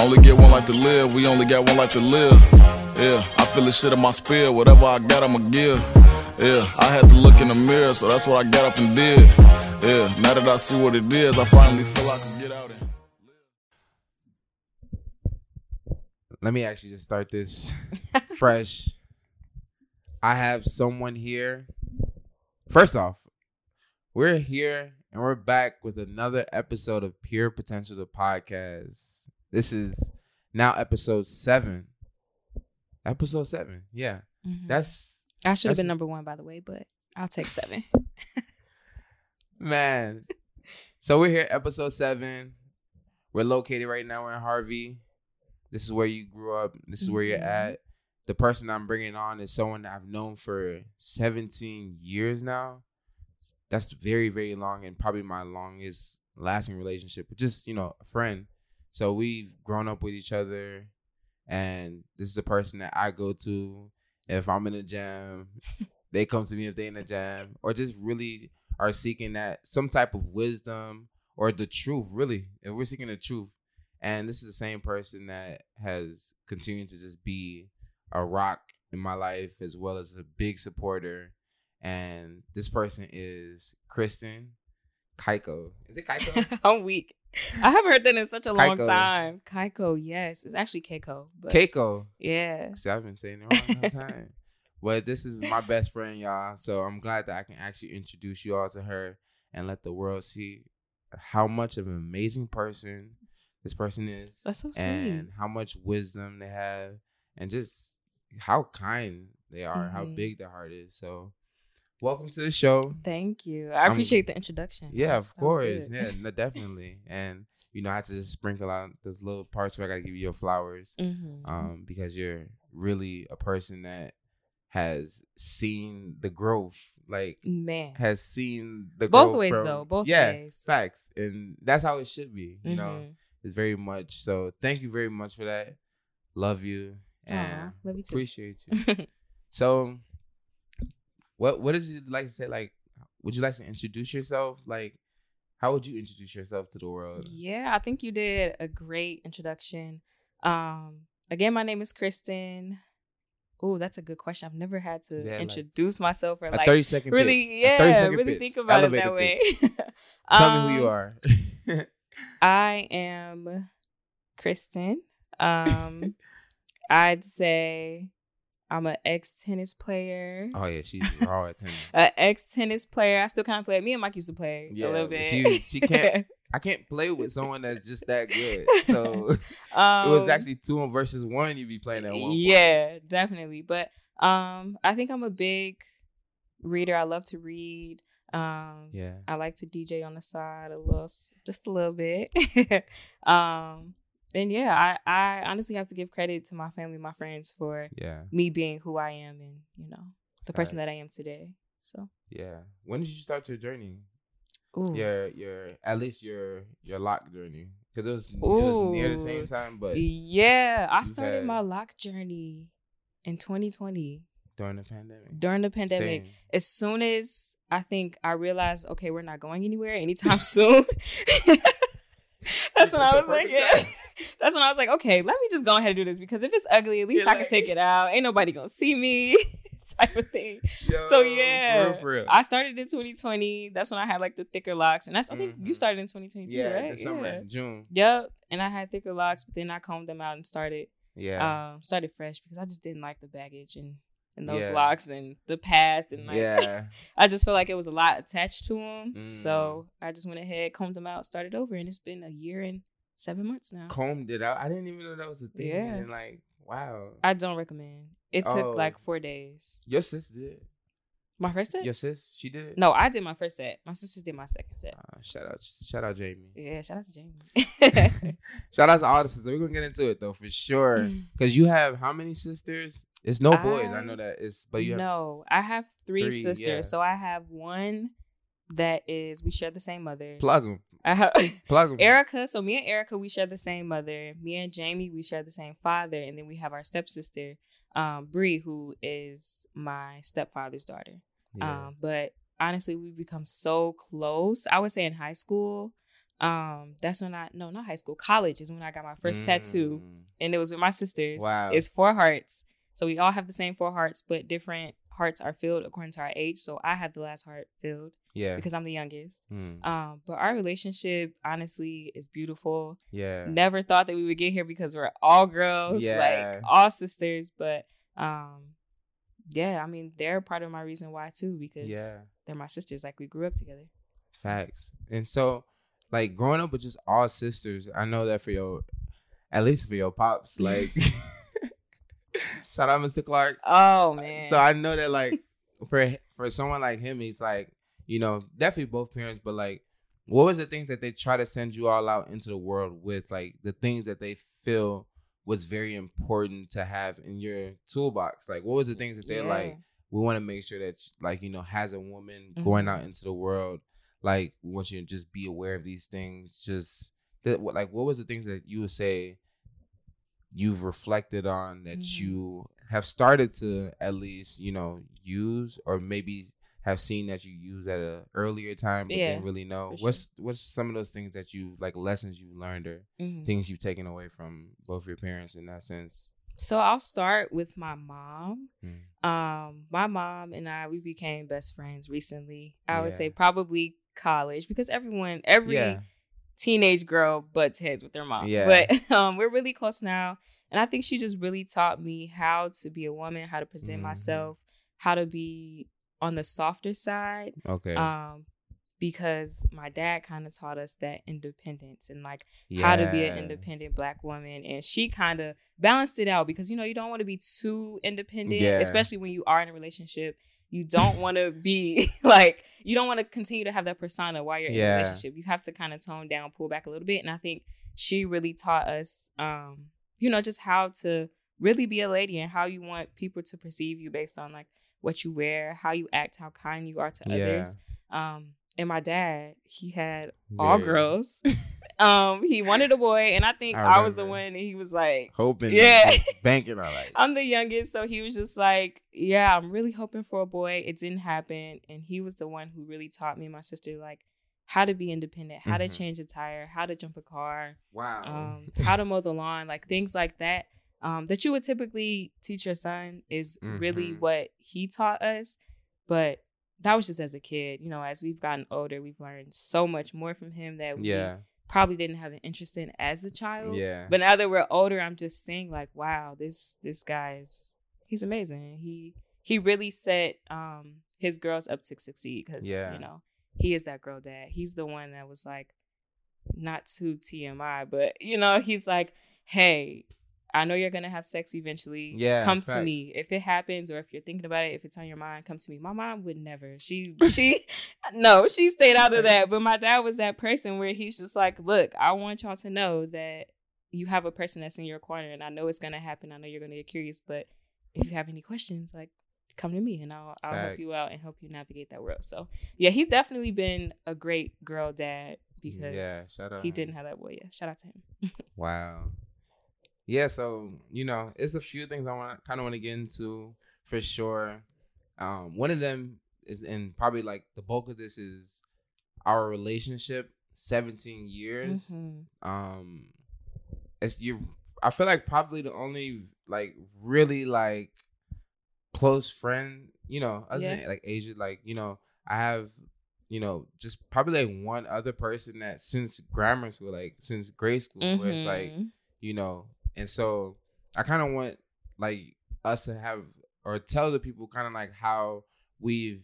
Only get one life to live, we only got one life to live. Yeah, I feel the shit in my spirit, whatever I got, I'ma give. Yeah, I had to look in the mirror, so that's what I got up and did. Yeah, now that I see what it is, I finally feel I can get out and. Let me actually just start this fresh. I have someone here. First off, we're here and we're back with another episode of Pure Potential the podcast. This is now episode seven. Episode seven, yeah. Mhm. That's I should have been number one, by the way, but I'll take seven. man. So we're here, episode seven. We're located right now. We're in Harvey. This is where you grew up. This is where you're Mhm. at. The person I'm bringing on is someone that I've known for 17 years now. That's very, very long and probably my longest lasting relationship. But just you know, a friend. So we've grown up with each other, and this is the person that I go to if I'm in a jam. they come to me if they in a jam, or just really are seeking that some type of wisdom or the truth. Really, if we're seeking the truth, and this is the same person that has continued to just be a rock in my life as well as a big supporter. And this person is Kristen Kaiko. Is it Kaiko? I'm weak. I haven't heard that in such a long time. Keiko, yes. It's actually Keiko. But Keiko. Yeah. See, I've been saying it wrong the time. But this is my best friend, y'all. So I'm glad that I can actually introduce you all to her and let the world see how much of an amazing person this person is. That's so sweet. and how much wisdom they have and just how kind they are, how Mhm. big their heart is. So welcome to the show. Thank you. I appreciate the introduction. Yeah, of course. Yeah, no, definitely. And you know, I have to just sprinkle out those little parts where I gotta give you your flowers. Mhm. Um, because you're really a person that has seen the growth, like Man. has seen the growth. Both ways, from- though. Both yeah, ways. facts, and that's how it should be. You know, Mhm. it's very much. So thank you very much for that. Love you and love you too. appreciate you. so, what what is it like to say? Like, would you like to introduce yourself? Like, how would you introduce yourself to the world? Yeah, I think you did a great introduction. Um, again, my name is Kristen. Oh, that's a good question. I've never had to Yeah, like, introduce myself or like thirty second really, pitch. Yeah, second really pitch. think about it that way. Tell me who you Um, are. I am Kristen. Um, I'd say I'm an ex tennis player. oh yeah, she's raw at tennis. An ex tennis player. I still kind of play. Me and Mike used to play Yeah, a little bit. she- she can't- I can't play with someone that's just that good. So um, it was actually two versus one. You'd be playing at one. point. Yeah, definitely. But um, I think I'm a big reader. I love to read. Um, Yeah. I like to DJ on the side a little, just a little bit. um, and yeah, I, I honestly have to give credit to my family, my friends for Yeah. me being who I am and you know the person that I am today. So, Yeah. When did you start your journey? ooh, Your your at least your your lock journey because it was, it was near the same time, but yeah, I started had- my lock journey in 2020 during the pandemic. during the pandemic. Same. As soon as I think I realized, okay, we're not going anywhere anytime soon. That's when I was like, yeah. That's when I was like, okay, let me just go ahead and do this because if it's ugly, at least Yeah, I can like- take it out. Ain't nobody gonna see me, type of thing. so yeah, for real, for real. I started in 2020. That's when I had like the thicker locks, and that's I think you Mhm. started in 2022, yeah, right? Yeah. June. Yep. And I had thicker locks, but then I combed them out and started Yeah, um started fresh because I just didn't like the baggage and and those Yeah. locks and the past and like yeah. I just feel like it was a lot attached to them. Mm. So I just went ahead, combed them out, started over, and it's been a year and seven months now. Combed it out. I didn't even know that was a thing. Yeah. And like, wow. I don't recommend. It took Oh. like four days. Your sis did. My first set? Your sis, she did. it? No, I did my first set. My sister did my second set. Uh, shout out, shout out, Jamie. Yeah, shout out to Jamie. shout out to all the sisters. We're gonna get into it though for sure. Cause you have how many sisters? It's no boys. I I- know that. It's but you have no, I have three, Three, sisters. yeah. So I have one that is we share the same mother. plug them, plug them. Erica. So me and Erica, we share the same mother. Me and Jamie, we share the same father, and then we have our stepsister, um, Bree, who is my stepfather's daughter. Yeah. Um, but honestly, we become so close. I would say in high school, Um, that's when I no, not high school, college is when I got my first tattoo, Mm. and it was with my sisters. Wow. It's four hearts, so we all have the same four hearts, but different hearts are filled according to our age. So I had the last heart filled Yeah. because I'm the youngest. Mm. Um, but our relationship honestly is beautiful. Yeah. Never thought that we would get here because we're all girls, Yeah. like all sisters. But um, yeah, I mean they're part of my reason why too because Yeah. they're my sisters. Like we grew up together. Facts. And so, like growing up with just all sisters, I know that for your, at least for your pops, like, shout out Mr. Clark. Oh man. So I know that like for for someone like him, he's like, you know, definitely both parents, but like, what was the things that they try to send you all out into the world with, like the things that they feel was very important to have in your toolbox? Like, what was the things that they're like? We want to make sure that like you know as a woman going out into the world like we want you to just be aware of these things just that like what was the things that you would say you've reflected on that Mhm. you have started to at least you know use or maybe have seen that you use at a earlier time but Yeah, didn't really know for what's what's some of those things that you like lessons you learned or Mhm. things you've taken away from both your parents in that sense So I'll start with my mom. Mm. Um, my mom and I we became best friends recently. I would say probably college because everyone, every yeah teenage girl butts heads with their mom. Yeah. But um, we're really close now, and I think she just really taught me how to be a woman, how to present Mhm. myself, how to be on the softer side. okay Um, because my dad kind of taught us that independence and like how to be an independent black woman and she kind of balanced it out because you know you don't want to be too independent Yeah. especially when you are in a relationship you don't want to be like you don't want to continue to have that persona while you're in a relationship you have to kind of tone down pull back a little bit and i think she really taught us um you know just how to really be a lady and how you want people to perceive you based on like what you wear how you act how kind you are to Yeah. others um and my dad he had all Very- girls. um, he wanted a boy, and I think I I, was the one. And he was like, hoping, Yeah. banking on like, "I'm the youngest," so he was just like, "Yeah, I'm really hoping for a boy." It didn't happen, and he was the one who really taught me and my sister like how to be independent, how to Mhm. change a tire, how to jump a car, wow, um, how to mow the lawn, like things like that. Um, that you would typically teach your son is really Mhm. what he taught us, but that was just as a kid. You know, as we've gotten older, we've learned so much more from him that we probably didn't have an interest in as a child. yeah, But now that we're older, I'm just saying like, wow, this this guy's he's amazing. He he really set um his girls up to succeed because Yeah. you know he is that girl dad. He's the one that was like not too TMI, but you know he's like, hey. I know you're gonna have sex eventually. Yeah, come to me if it happens, or if you're thinking about it. If it's on your mind, come to me. My mom would never. She she no, she stayed out of that. But my dad was that person where he's just like, look, I want y'all to know that you have a person that's in your corner, and I know it's gonna happen. I know you're gonna get curious, but if you have any questions, like come to me, and I'll I'll help you out and help you navigate that world. So yeah, he's definitely been a great girl dad because Yeah, shout out he him. didn't have that boy. Yeah, shout out to him. wow. Yeah, so you know, it's a few things I want kind of want to get into for sure. Um, one of them is, and probably like the bulk of this is our relationship. Seventeen years. Mhm. um it's you i feel like probably the only like really like close friend you know other Yeah. than like asia like you know i have you know just probably like one other person that since grammar school like since grade school where it's like Mhm. you know and so i kind of want like us to have or tell the people kind of like how we've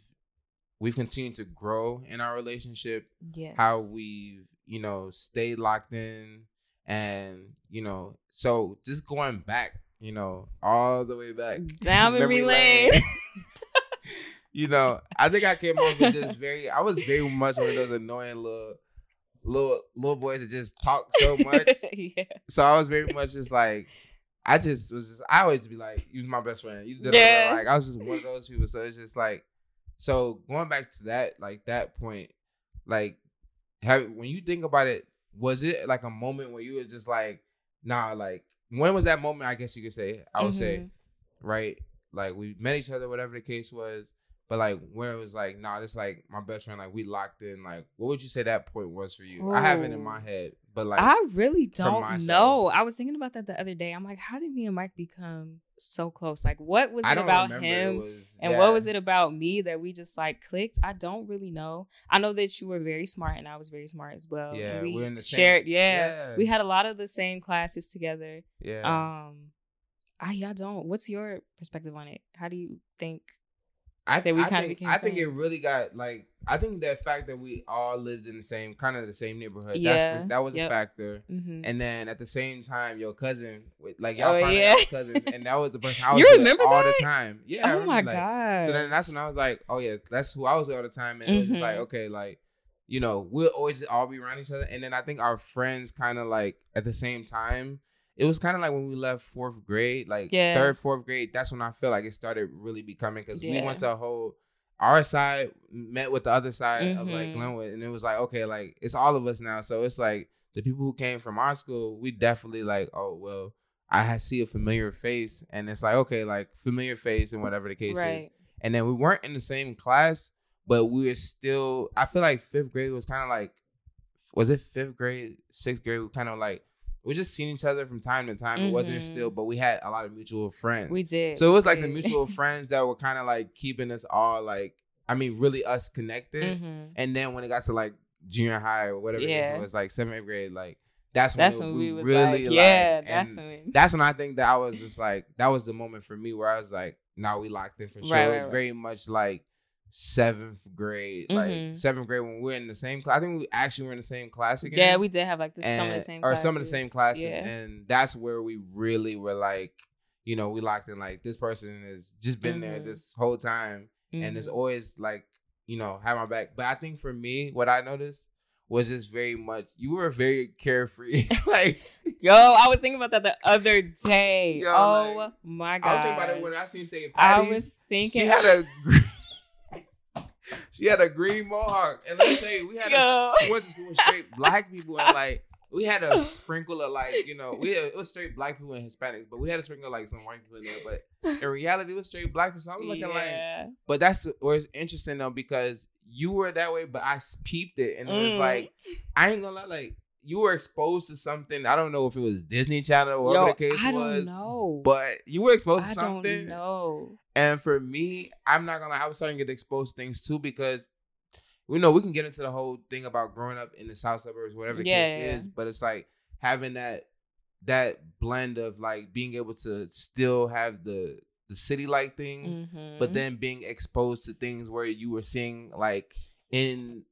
we've continued to grow in our relationship yes. how we've you know stayed locked in and you know so just going back you know all the way back mm, down memory lane. you know i think i came off with just very i was very much one of those annoying little little little boys that just talk so much yeah. so i was very much just like i just was just i always be like you was my best friend you Yeah. like i was just one of those people so it's just like so going back to that like that point like have when you think about it was it like a moment where you were just like nah like when was that moment i guess you could say i would say Mhm. right like we met each other whatever the case was But like where it was like, nah, it's like my best friend, like we locked in. Like, what would you say that point was for you? I have it in my head, but like, I really don't know. I was thinking about that the other day. I'm like, how did me and Mike become so close? Like, what was it about him? It was, And yeah. what was it about me that we just like clicked? I don't really know. I know that you were very smart and I was very smart as well. Yeah, we we're in the same- shared. yeah, Yeah. we had a lot of the same classes together. Yeah. Um, I I don't. What's your perspective on it? How do you think? I, that we I think, became I think it really got like I think that fact that we all lived in the same kind of the same neighborhood. Yeah, That's that was a yep. factor. Mhm. And then at the same time, your cousin, like y'all Oh, yeah. cousins, and that was the person I was You with remember all that? the time. Yeah. Oh my like, god. So then that's when I was like, oh yeah, that's who I was with all the time, and it was just like, Mhm. okay, like, you know, we'll always all be around each other, and then I think our friends kind of like at the same time. It was kind of like when we left fourth grade, like Yeah. third, fourth grade. That's when I feel like it started really becoming because we went to a whole. Our side met with the other side of like Mhm. Glenwood, and it was like okay, like it's all of us now. So it's like the people who came from our school, we definitely like, oh well, I see a familiar face, and it's like okay, like familiar face and whatever the case is and then we weren't in the same class, but we were still. I feel like fifth grade was kind of like, was it fifth grade, sixth grade? We kind of like we just seen each other from time to time. It wasn't Mhm. still, but we had a lot of mutual friends. We did. so it was like the mutual friends that were kind of like keeping us all like, I mean, really us connected. Mhm. And then when it got to like junior high or whatever, it, is, it was like seventh eighth grade, like that's when, That's it- when we was really like, yeah, like, that's when. that's when I think that I was just like that was the moment for me where I was like, now we locked in for sure. Right, it right, was right. very much like seventh grade, like Mhm. seventh grade when we're in the same class. I think we actually were in the same class again. yeah, we did have like the, some of the same or classes. some of the same classes, Yeah. and that's where we really were like, you know, we locked in. Like this person has just been there Mhm. this whole time, and it's Mhm. always like, you know, have my back. But I think for me, what I noticed was just very much you were very carefree, like. Yo, I was thinking about that the other day. Yo, oh like, my I god. was thinking about it when I seen St. I was thinking. She had a she had a green mohawk, and let me tell you, we had a, Yo. we went to school with straight black people, and like we had a sprinkle of like you know we had, it was straight black people and Hispanics, but we had a sprinkle of like some white people in there. But in reality, it was straight black people. So I was looking like, but that's where it's interesting though because you were that way, but I peeped it, and it was Mm. like I ain't gonna lie, like. You were exposed to something. I don't know if it was Disney Channel or whatever the case I was. don't know. But you were exposed to I something. I don't know. And for me, I'm not gonna lie, I was starting to get exposed to things too because we know we can get into the whole thing about growing up in the south suburbs, whatever the Yeah, case yeah. is. But it's like having that that blend of like being able to still have the the city like things, but Mhm. then being exposed to things where you were seeing like in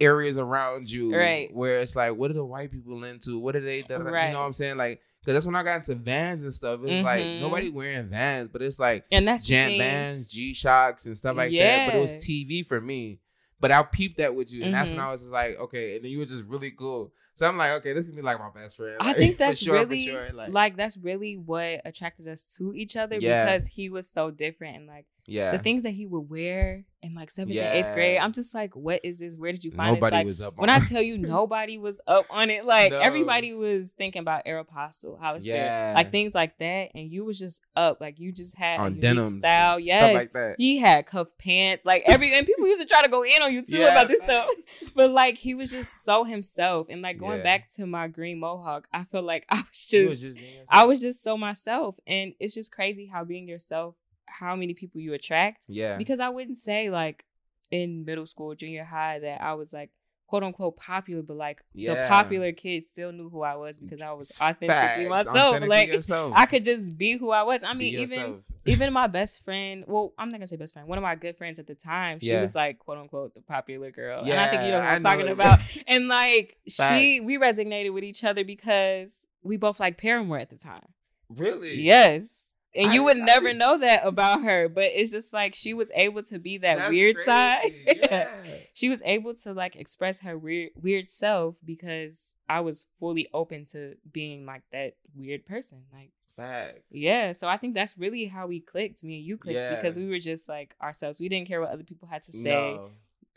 areas around you, Right. Where it's like, what are the white people into? What are they? da- da- You know what I'm saying? Like, because that's when I got into Vans and stuff. It's like Mhm. nobody wearing Vans, but it's like and that's Jant. Vans, G Shocks, and stuff like that. But it was TV for me. But I peeped that with you, and that's when Mhm. I was just like, okay. And then you were just really cool. So I'm like, okay, this can be like my best friend. I Like, think for that's sure, really sure. like, Like, that's really what attracted us to each other Yeah. because he was so different and like yeah. the things that he would wear in like seventh and eighth grade. I'm just like, what is this? Where did you find it? Nobody this? Like was up. when I tell you nobody was up on it, like No. everybody was thinking about Aeropostale, Hollister, Yeah. like things like that, and you was just up, like you just had on denim style. stuff Yes, like that. he had cuff pants, like every and people used to try to go in on you too Yeah, about this stuff. But like he was just so himself, and like going Yeah. back to my green mohawk, I feel like I was just, was just I was just so myself, and it's just crazy how being yourself, how many people you attract. yeah. Because I wouldn't say like in middle school, junior high that I was like quote unquote popular, but like the popular kids still knew who I was because I was authentically Facts. myself. Authentically Like yourself. I could just be who I was. I mean, even. Even my best friend, well, I'm not gonna say best friend, one of my good friends at the time, she Yeah. was like quote unquote the popular girl. and I think you know what Yeah, I'm talking about. And like she we resonated with each other because we both like Paramore at the time. really. Yes. And I- you would I never didn't- know that about her, but it's just like she was able to be that weird side. Yeah. she was able to like express her weird weird self because I was fully open to being like that weird person. Like Facts. yeah, so I think that's really how we clicked. Me and you clicked Yeah. because we were just like ourselves. We didn't care what other people had to say. No.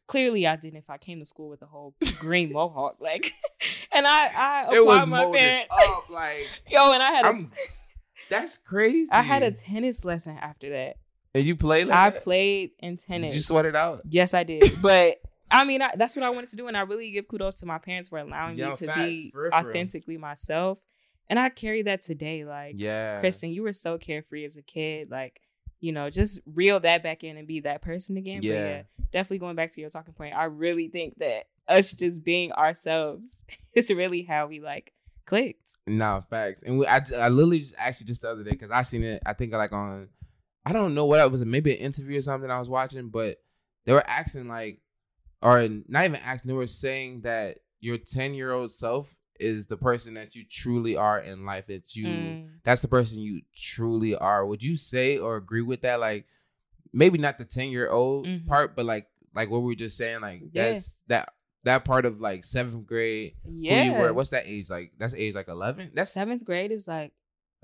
Clearly, I didn't. If I came to school with a whole green mohawk, like, and I, I applaud my parents. up like Yo, and I had a. That's crazy. I had a tennis lesson after that. And you played like I that? played in tennis. Did you sweat it out? Yes, I did. But I mean, I, that's what I wanted to do, and I really give kudos to my parents for allowing Yo, me to facts, be for real, for real. authentically myself. And I carry that today. Like, Yeah. Kristen, you were so carefree as a kid. Like, you know, just reel that back in and be that person again. But Yeah. yeah, definitely going back to your talking point. I really think that us just being ourselves is really how we like clicked. No, facts. And we, I, I literally just asked you just the other day because I seen it. I think like on, I don't know what it was. Maybe an interview or something I was watching, but they were asking like, or not even asking. They were saying that your ten year old self is the person that you truly are in life. It's you. Mm. That's the person you truly are. Would you say or agree with that? Like, maybe not the ten year old Mhm. part, but like like what we were just saying. Like Yeah. that's that that part of like seventh grade. Yeah. Who you were? What's that age? Like that's age like eleven. That's seventh grade is like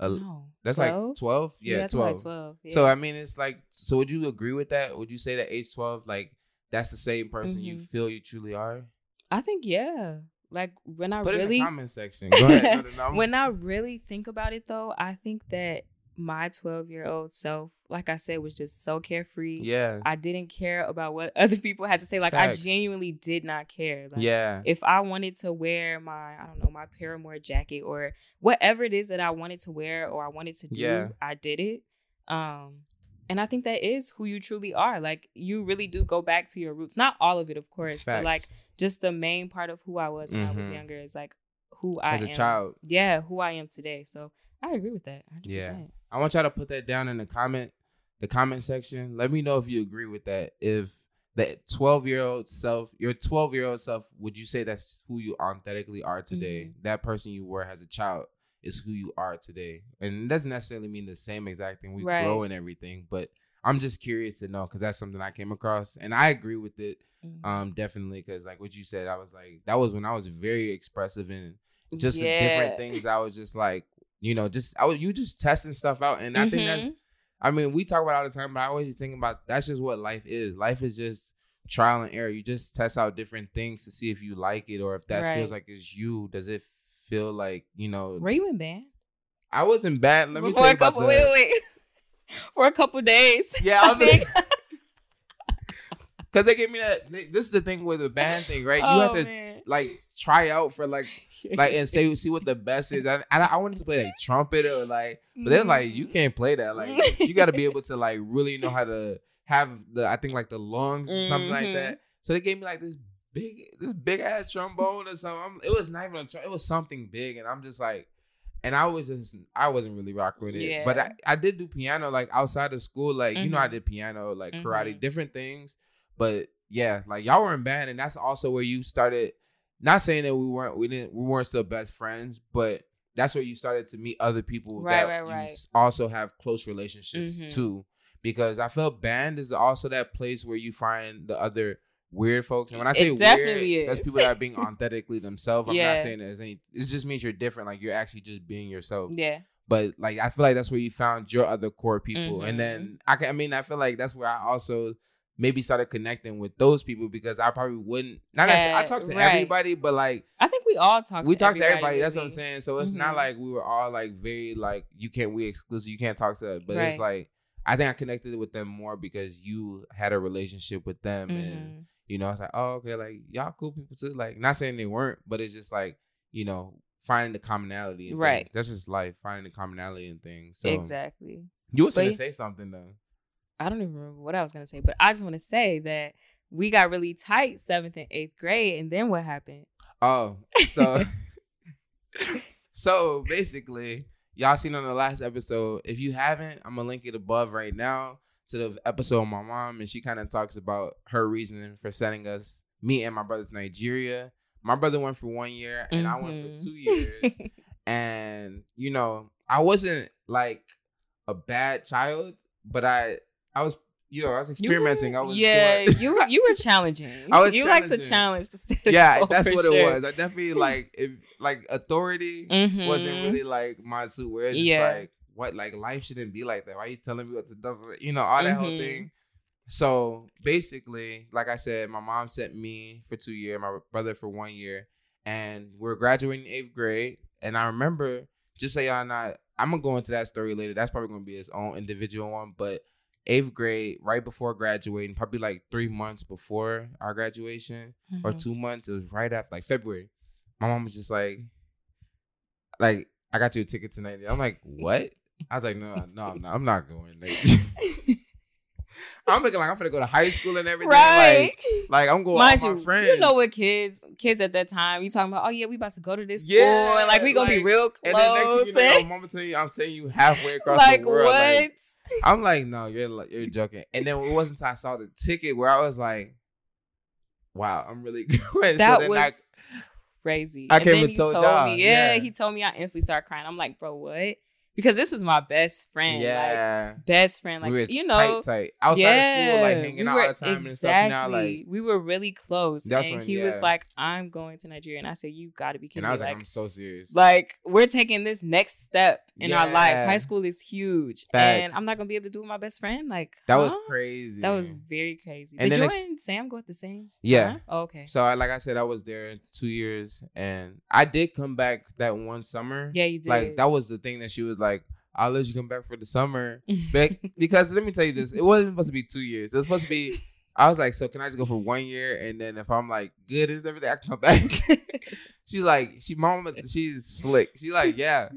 a, no, that's 12? like twelve. Yeah, that's twelve. like twelve. Yeah. So I mean, it's like. So would you agree with that? Would you say that age twelve, like that's the same person you Mhm. feel you truly are? I think yeah. Like when I Put really comment section. Go ahead. No, no, no, when I really think about it though, I think that my 12 year old self, like I said, was just so carefree. yeah, I didn't care about what other people had to say. Like I genuinely did not care. Like, yeah, If I wanted to wear my, I don't know, my Paramore jacket or whatever it is that I wanted to wear or I wanted to do, Yeah. I did it. Um, and I think that is who you truly are. Like you really do go back to your roots. Not all of it, of course, Facts. but like just the main part of who I was when I was Mhm. younger is like who I as a am. child. Yeah, who I am today. So I agree with that. 100%. Yeah. I want y'all to put that down in the comment, the comment section. Let me know if you agree with that. If that 12 year old self, your 12 year old self, would you say that's who you authentically are today? Mm-hmm. That person you were as a child is who you are today. And it doesn't necessarily mean the same exact thing. We Right. grow and everything, but I'm just curious to know because that's something I came across and I agree with it. Mhm. Um, definitely because like what you said, I was like that was when I was very expressive and just the Yeah. different things. I was just like, you know, just I was you just testing stuff out, and I think that's. I mean, we talk about it all the time, but I always think about that's just what life is. Life is just trial and error. You just test out different things to see if you like it or if that feels like it's you. Does it feel like you know? Were you in band? I wasn't bad. Let me For tell you a couple wait, wait, wait. For a couple days. Yeah, I I think. because they gave me that. they- This is the thing with the band thing, right? You oh, have to man. like try out for like like and say see what the best is. And I, I wanted to play like trumpet or like, but they're like Mm-hmm. you can't play that. Like you got to be able to like really know how to have the I think like the lungs or something like Mhm. that. So they gave me like this big this big ass trombone or something. I'm- it was not even a it was something big, and I'm just like. And I was just I wasn't really rocking with it, but I, I did do piano like outside of school, like you know I Mhm. did piano, like karate, Mhm. different things. But yeah, like y'all were in band, and that's also where you started. Not saying that we weren't we didn't we weren't still best friends, but that's where you started to meet other people Right, that right, you right. s- also have close relationships Mhm. too. Because I feel band is also that place where you find the other weird folks. And when I It say weird, definitely that's is. people that are being authentically themselves. I'm Yeah. not saying there's any. It just means you're different. Like you're actually just being yourself Yeah. but like I feel like that's where you found your other core people, Mhm. and then I can, I mean I feel like that's where I also maybe started connecting with those people because I probably wouldn't not necessarily, I Yeah, talk to right. everybody, but like I think we all talk we to talk to everybody. That's what I'm saying. So it's not Mhm. like we were all like very like you can't we exclusive, you can't talk to us, but it's like I think I connected with them more because you had a relationship with them and Mhm. You know, it's like, oh, okay, like y'all cool people too. Like, not saying they weren't, but it's just like, you know, finding the commonality. In Right. Things. That's just life, finding the commonality in things. So Exactly. you was gonna say something though. I don't even remember what I was gonna say, but I just want to say that we got really tight seventh and eighth grade, and then what happened? Oh, so so basically, y'all seen on the last episode. If you haven't, I'm gonna link it above right now to the episode of my mom, and she kind of talks about her reasoning for sending us me and my brother to Nigeria. My brother went for one year, and I went for two years. and you know i wasn't like a bad child but i i was you know i was were- experimenting i was yeah, doing- you you were challenging. I was you like to challenge the status yeah quo that's what sure. it was i definitely like if like authority Mhm. wasn't really like my suit where it's just Yeah. like what like life shouldn't be like that why are you telling me what to do you know all that whole Mhm. thing so basically like i said my mom sent me for two years my brother for one year and we're graduating eighth grade and i remember just so y'all not i'm gonna go into that story later that's probably gonna be its own individual one but eighth grade, right before graduating, probably like three months before our graduation or Mhm. two months. It was right after, like February. My mom was just like, like, I got you a ticket tonight. I'm like, what? I was like, no, no, I'm not, I'm not going. Like, I'm looking like I'm gonna go to high school and everything. right. Like, like I'm going Mind with you, my friends. you know what kids, kids at that time, you talking about? Oh yeah, we about to go to this school, Yeah, and like we gonna be real real and then next thing you know, and- mama tell you, I'm saying you halfway across like the world. what? Like, I'm like, no, you're like, you're joking. And then it wasn't until I saw the ticket where I was like, wow, I'm really going. that so was I, crazy. I And came and told told me, yeah, yeah. he told me I instantly started crying. I'm like, bro, what? Because this was my best friend. Like, yeah. best friend. Like we you know, tight, tight. Outside of school, like hanging we out all the time and stuff. Now, like, we were really close. That's and when- he was like, "I'm going to Nigeria," and I said, "You got to be kidding and I was like, Like, I'm so serious. like we're taking this next step in our life. High school is huge, and I'm not gonna be able to do it with my best friend. Like that was crazy. That was very crazy. And Did you ex- and Sam go at the same? Yeah. time? Oh, okay. So, like I said, I was there two years, and I did come back that one summer. Yeah, you did. Like that was the thing that she was like, "I'll let you come back for the summer." Be- because let me tell you this, it wasn't supposed to be two years. It was supposed to be. I was like, so can I just go for one year, and then if I'm like good and everything, I come back. she's like, she mom, she's slick. She's like, yeah,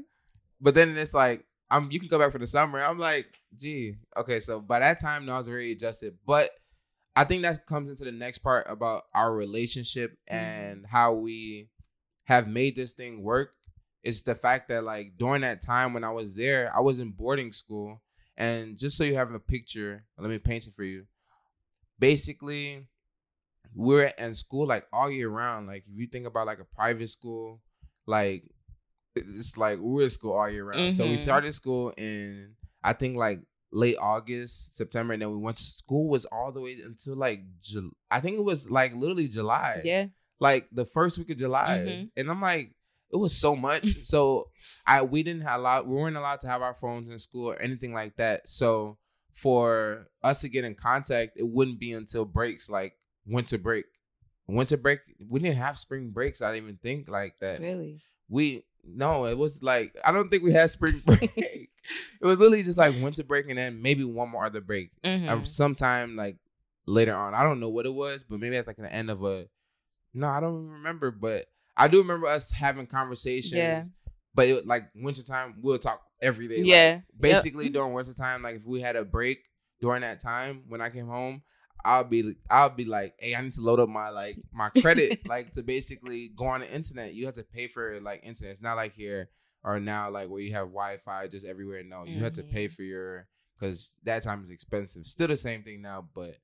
but then it's like, I'm you can go back for the summer. I'm like, gee, okay. So by that time, no, I was very adjusted, but I think that comes into the next part about our relationship mm-hmm. and how we have made this thing work. It's the fact that like during that time when I was there, I was in boarding school. And just so you have a picture, let me paint it for you. Basically, we're in school like all year round. Like if you think about like a private school, like it's like we're in school all year round. So we Mhm. started school in I think like late August, September, and then we went to school was all the way until like Jul- I think it was like literally July yeah. like the first week of July, Mhm. and I'm like, it was so much. so I we didn't have a lot. We weren't allowed to have our phones in school or anything like that. So for us to get in contact, it wouldn't be until breaks like winter break. Winter break, we didn't have spring breaks. I didn't even think like that. Really. We no, it was like I don't think we had spring break. it was literally just like winter break and then maybe one more other break Mhm. uh, sometime like later on. I don't know what it was, but maybe that's like the end of a. No, I don't remember, but I do remember us having conversations. Yeah. But it, like wintertime, we'll talk every day. Like, Yeah. Yep. basically during wintertime, like if we had a break during that time when I came home, I'll be I'll be like, hey, I need to load up my like my credit, like to basically go on the internet. You have to pay for like internet. It's not like here or now like where you have Wi-Fi just everywhere. No, you have to pay Mhm. for your because that time is expensive. Still the same thing now, but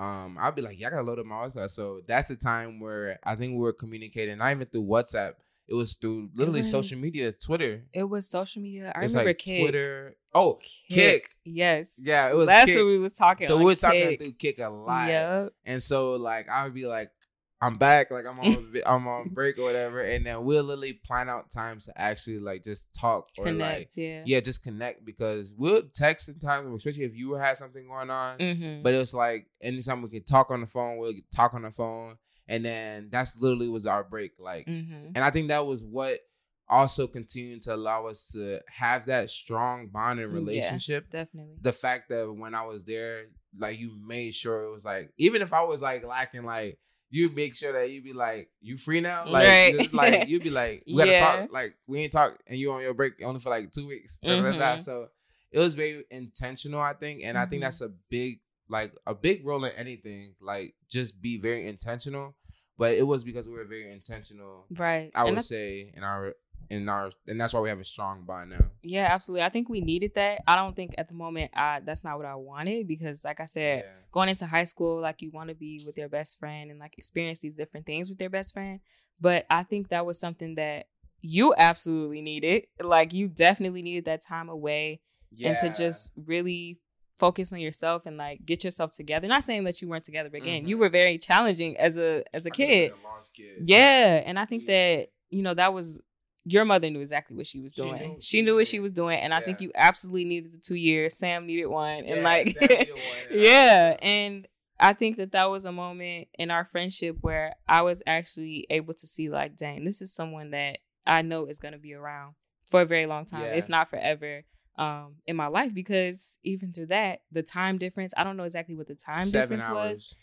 um, I'll be like, yeah, I gotta load up my Wi-Fi. So that's the time where I think we were communicating, not even through WhatsApp. It was through literally social media, Twitter. It was social media. I remember like Kik. Twitter. Oh, Kik. Kik. Yes. Yeah, it was. That's Kik. what we was talking. so we was talking Kik. through Kik a lot. Yep. And so like I would be like, I'm back, like I'm on I'm on break or whatever, and then we'll literally plan out times to actually like just talk or like yeah. yeah, just connect because we'll text sometimes, especially if you had something going on. Mm-hmm. But it was like anytime we could talk on the phone, we'll talk on the phone, and then that's literally was our break. Like, mm-hmm. and I think that was what also continued to allow us to have that strong bond and Yeah. relationship Definitely. the fact that when I was there, like you made sure it was like even if I was like lacking, like you make sure that you be like, you free now, like Right. just, like you'd be like, we gotta Yeah. talk, like we ain't talk, and you on your break only for like two weeks, da, da, da. Mhm. so it was very intentional, I think, and I think Mhm. that's a big like a big role in anything, like just be very intentional. But it was because we were very intentional, Right. I And would I- say, in our in our, and that's why we have a strong bond now. yeah, absolutely. I think we needed that. I don't think at the moment I that's not what I wanted because like I said, Yeah. going into high school, like you want to be with your best friend and like experience these different things with your best friend. But I think that was something that you absolutely needed. Like you definitely needed that time away and to just really focus on yourself and like get yourself together. Not saying that you weren't together, but again, you Mhm. were very challenging as a as a kid. a kid. Yeah, and I think Yeah. that you know that was your mother knew exactly what she was She doing. knew- She, she knew what she was doing, and I think you absolutely needed the two years. Sam needed one, Yeah, and like, one, and yeah, and I think that that was a moment in our friendship where I was actually able to see like, dang, this is someone that I know is gonna be around for a very long time, Yeah. if not forever. um in my life because even through that, the time difference, I don't know exactly what the time Seven difference was.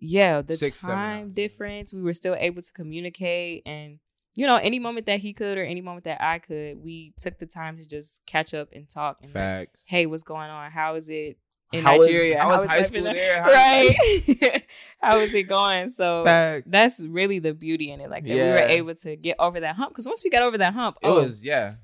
Yeah, the Six, time difference, we were still able to communicate and you know, any moment that he could or any moment that I could, we took the time to just catch up and talk and like, Facts. hey, what's going on? How is it in How is- Nigeria? how is high school there? How right? how is it going? So Facts. that's really the beauty in it. Like that we were able to get over that hump. Because once we got over that hump, It oh, was yeah.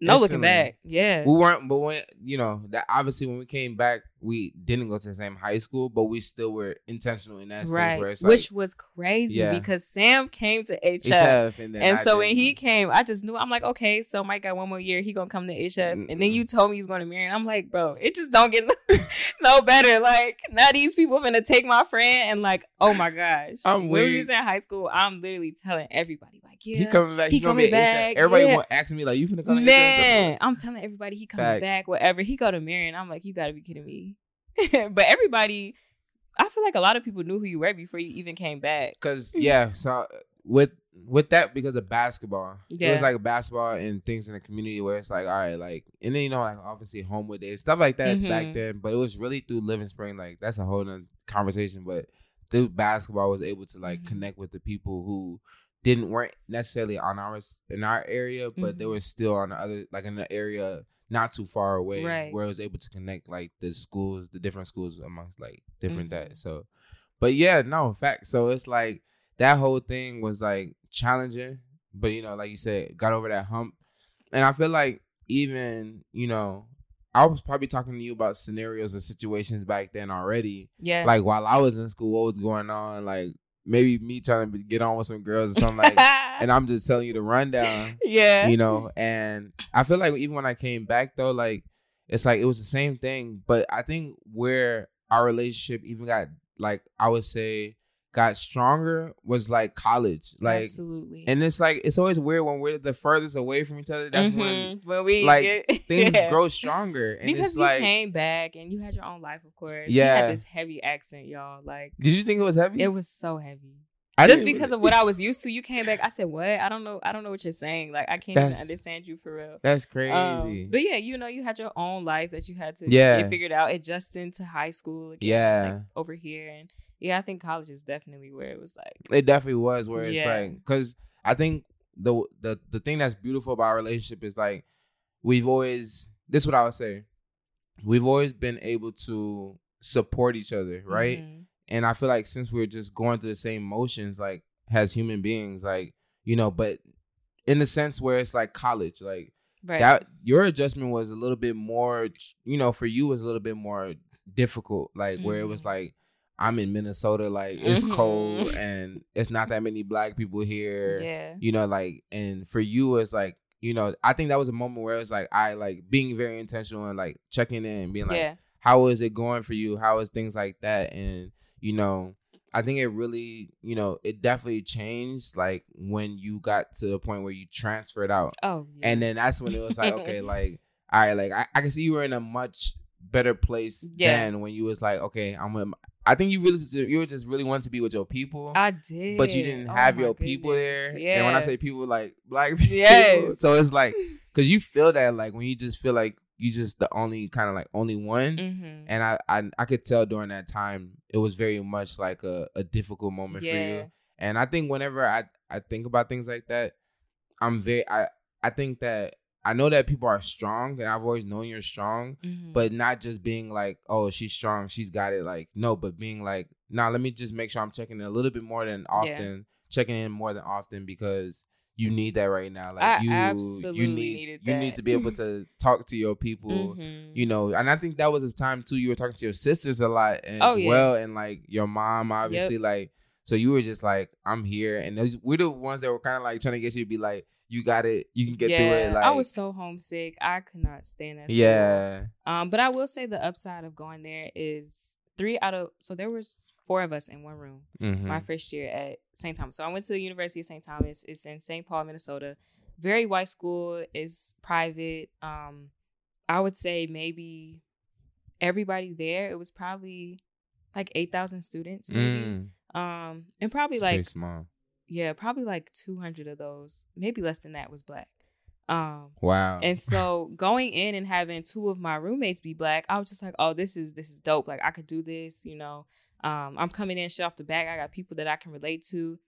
no looking back. Yeah. We weren't, but when you know that obviously when we came back, we didn't go to the same high school, but we still were intentional in that sense. Where it's like Which was crazy Yeah. because Sam came to HF. HF, and And so when he came, I just knew I'm like, okay, so Mike got one more year. He gonna come to HF, and then you told me he's going to Marian. I'm like, bro, it just don't get no, no better. Like now these people gonna take my friend and like, oh my gosh. I'm when we was in high school, I'm literally telling everybody like, yeah, he coming back, he gonna coming be at HF. back, Everybody yeah. want, asking me like, "You finna come to HF?" man, I'm telling everybody he coming Facts. back, whatever. He go to Marian. I'm like, you gotta be kidding me. but everybody, I feel like a lot of people knew who you were before you even came back. Cause yeah, so with with that because of basketball, it was like basketball and things in the community where it's like, all right, like, and then you know, like obviously Homewood Days, stuff like that back Mhm. then. But it was really through Living Spring, like that's a whole nother conversation. But through basketball, I was able to like Mhm. connect with the people who didn't weren't necessarily on our in our area, but they Mhm. were still on the other like in the area not too far away, Right. where I was able to connect like the schools, the different schools amongst like different Mhm. that. So, but yeah, no in fact. So it's like that whole thing was like challenging, but you know, like you said, got over that hump, and I feel like even you know. I was probably talking to you about scenarios and situations back then already. Yeah. Like while I was in school, what was going on? Like maybe me trying to get on with some girls or something like. and I'm just telling you the rundown yeah. you know and i feel like even when i came back though like it's like it was the same thing but i think where our relationship even got like i would say got stronger was like college like Absolutely. and it's like it's always weird when we're the furthest away from each other that's when Mhm. when we like, get, things yeah. grow stronger and because you like came back and you had your own life, of course. You Yeah. had this heavy accent, y'all. Like did you think it was heavy it was so heavy. I Just because of what I was used to, you came back. I said, "What? I don't know. I don't know what you're saying. Like I can't even understand you for real." that's crazy Um, but yeah, you know, you had your own life that you had to Yeah. get figured out, adjusting to high school again, Yeah. like, over here, and yeah, I think college is definitely where it was like, It definitely was where it's Yeah. like because I think the the the thing that's beautiful about our relationship is like we've always this is what I would say we've always been able to support each other right mhm, and I feel like since we're just going through the same motions like as human beings like you know but in the sense where it's like college like right, that your adjustment was a little bit more you know for you was a little bit more difficult like where it was Mhm. like i'm in minnesota like it's cold Mhm. and it's not that many black people here yeah, you know like and for you it's like you know i think that was a moment where it's like i like being very intentional and like checking in and being like yeah, how is it going for you? How is things like that? And you know i think it really you know it definitely changed like when you got to the point where you transferred out oh, yeah. and then that's when it was like, okay, like, all right, like I, I can see you were in a much better place Yeah. than when you was like, okay, I'm with. My, I think you really, you were just really wanted to be with your people, I did, but you didn't Oh have my your people there. Yeah, And when I say people, like black people, Yes. so it's like, cause you feel that like when you just feel like you just the only kind of like only one. hmm And I, I I could tell during that time it was very much like a, a difficult moment for you. And I think whenever I, I think about things like that, I'm very I I think that I know that people are strong and I've always known you're strong, Mhm. but not just being like, oh, she's strong, she's got it. Like, no, but being like, nah, let me just make sure I'm checking in a little bit more than often, checking in more than often because you need that right now. Like I you absolutely you need you need to be able to talk to your people Mhm. you know, and I think that was a time too. You were talking to your sisters a lot as Oh, yeah. well, and like your mom, obviously, like so you were just like, I'm here, and those we're the ones that were kind of like trying to get you to be like, you got it, you can get through it. Like I was so homesick. I could not stand that. school. yeah, Um, but I will say the upside of going there is three out of so there was four of us in one room Mhm. my first year at St. Thomas. So I went to the University of St. Thomas. It's in St. Paul, Minnesota. Very white school. It's private. Um, I would say maybe everybody there. It was probably like eight thousand students, maybe. Mm. Um, and probably It's like small. yeah, probably like 200 of those, maybe less than that, was black. Um, Wow. and so going in and having two of my roommates be black, I was just like, oh, this is this is dope. Like I could do this, you know. Um, I'm coming in shit off the back. I got people that I can relate to.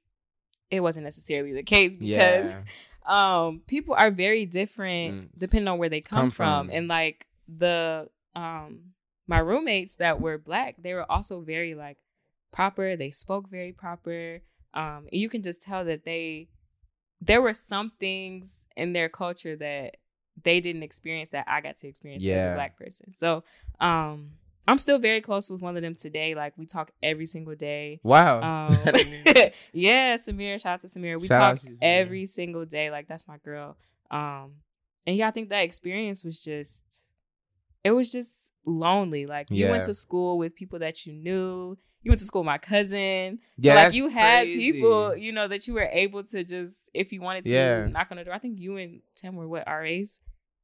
It wasn't necessarily the case because yeah. um people are very different Mm. depending on where they come, Come from. from. and like the um my roommates that were black they were also very like proper they spoke very proper um and you can just tell that they there were some things in their culture that they didn't experience that I got to experience as a black person so um I'm still very close with one of them today like we talk every single day Wow. um, I didn't even- yeah, Samira, shout out to Samira. We Shout talk to you, Samira. every single day. Like that's my girl. Um, and yeah, I think that experience was just, it was just lonely. Like you went to school with people that you knew. You went to school with my cousin. Yeah, so like you had crazy. people, you know, that you were able to just, if you wanted to, Yeah. knock on the door. I think you and Tim were what RAs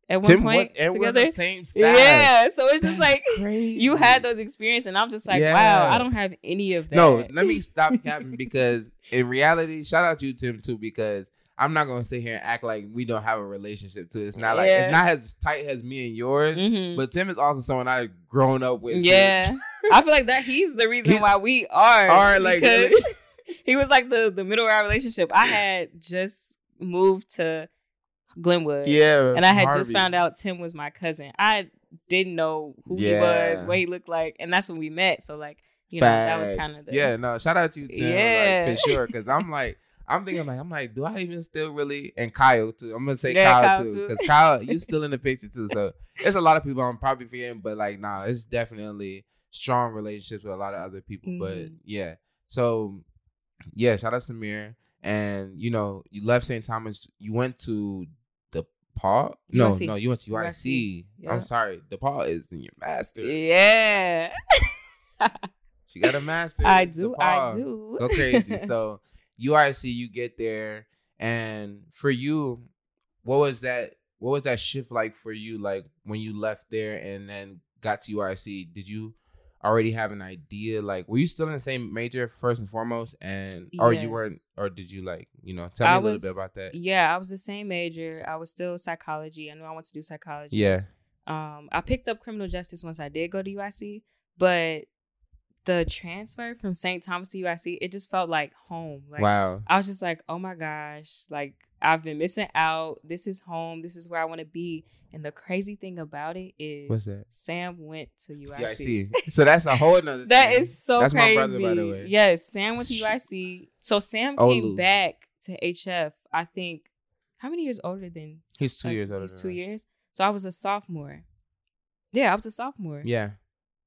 at one Tim point was, together. the same staff. Yeah, so it's just That's like crazy. you had those experiences, and I'm just like, Yeah. wow, I don't have any of that. No, let me stop capping because in reality, shout out to you, Tim, too, because I'm not gonna sit here and act like we don't have a relationship too. It's not like Yeah. it's not as tight as me and yours. Mhm. But Tim is also someone I've grown up with. Yeah, I feel like that he's the reason He's- why we are. Are, like, he was like the the middle of our relationship. I had just moved to Glenwood, yeah. and I had Harvey. just found out Tim was my cousin. I didn't know who he was, what he looked like, and that's when we met. So like, you know, that was kind of the yeah. No, shout out to you, Tim, Yeah. like, for sure. Because I'm like, I'm thinking like, I'm like, do I even still really? And Kyle too. I'm gonna say Yeah, Kyle, Kyle, too, because Kyle, you still in the picture too. So there's a lot of people I'm probably forgetting, but like, nah, it's definitely strong relationships with a lot of other people. But Mhm. yeah, so yeah, shout out to Samir. And you know, you left St. Thomas. You went to Paul. No, UIC. no, you went to UIC. UIC. Yeah. I'm sorry, DePaul is in your master. yeah. She got a master. I do, I do. Go crazy. so UIC, you get there, and for you, what was that? What was that shift like for you? Like when you left there and then got to UIC, did you already have an idea? Like, were you still in the same major first and foremost, and or you weren't, or did you like, you know, tell me I a little was- bit about that? Yeah, I was the same major. I was still psychology. I knew I wanted to do psychology. Yeah, Um, I picked up criminal justice once I did go to UIC, but the transfer from St. Thomas to UIC, it just felt like home. Like wow. I was just like, oh my gosh, like I've been missing out. This is home. This is where I want to be. And the crazy thing about it is, What's that? Sam went to UIC. UIC. so that's a whole nother. That thing. is so That's my brother, by the way. Yes, Sam went to. UIC. So Sam Olu. came back to HF. I think how many years older than He's two us? years older. He's two years. So I was a sophomore. Yeah, I was a sophomore. Yeah.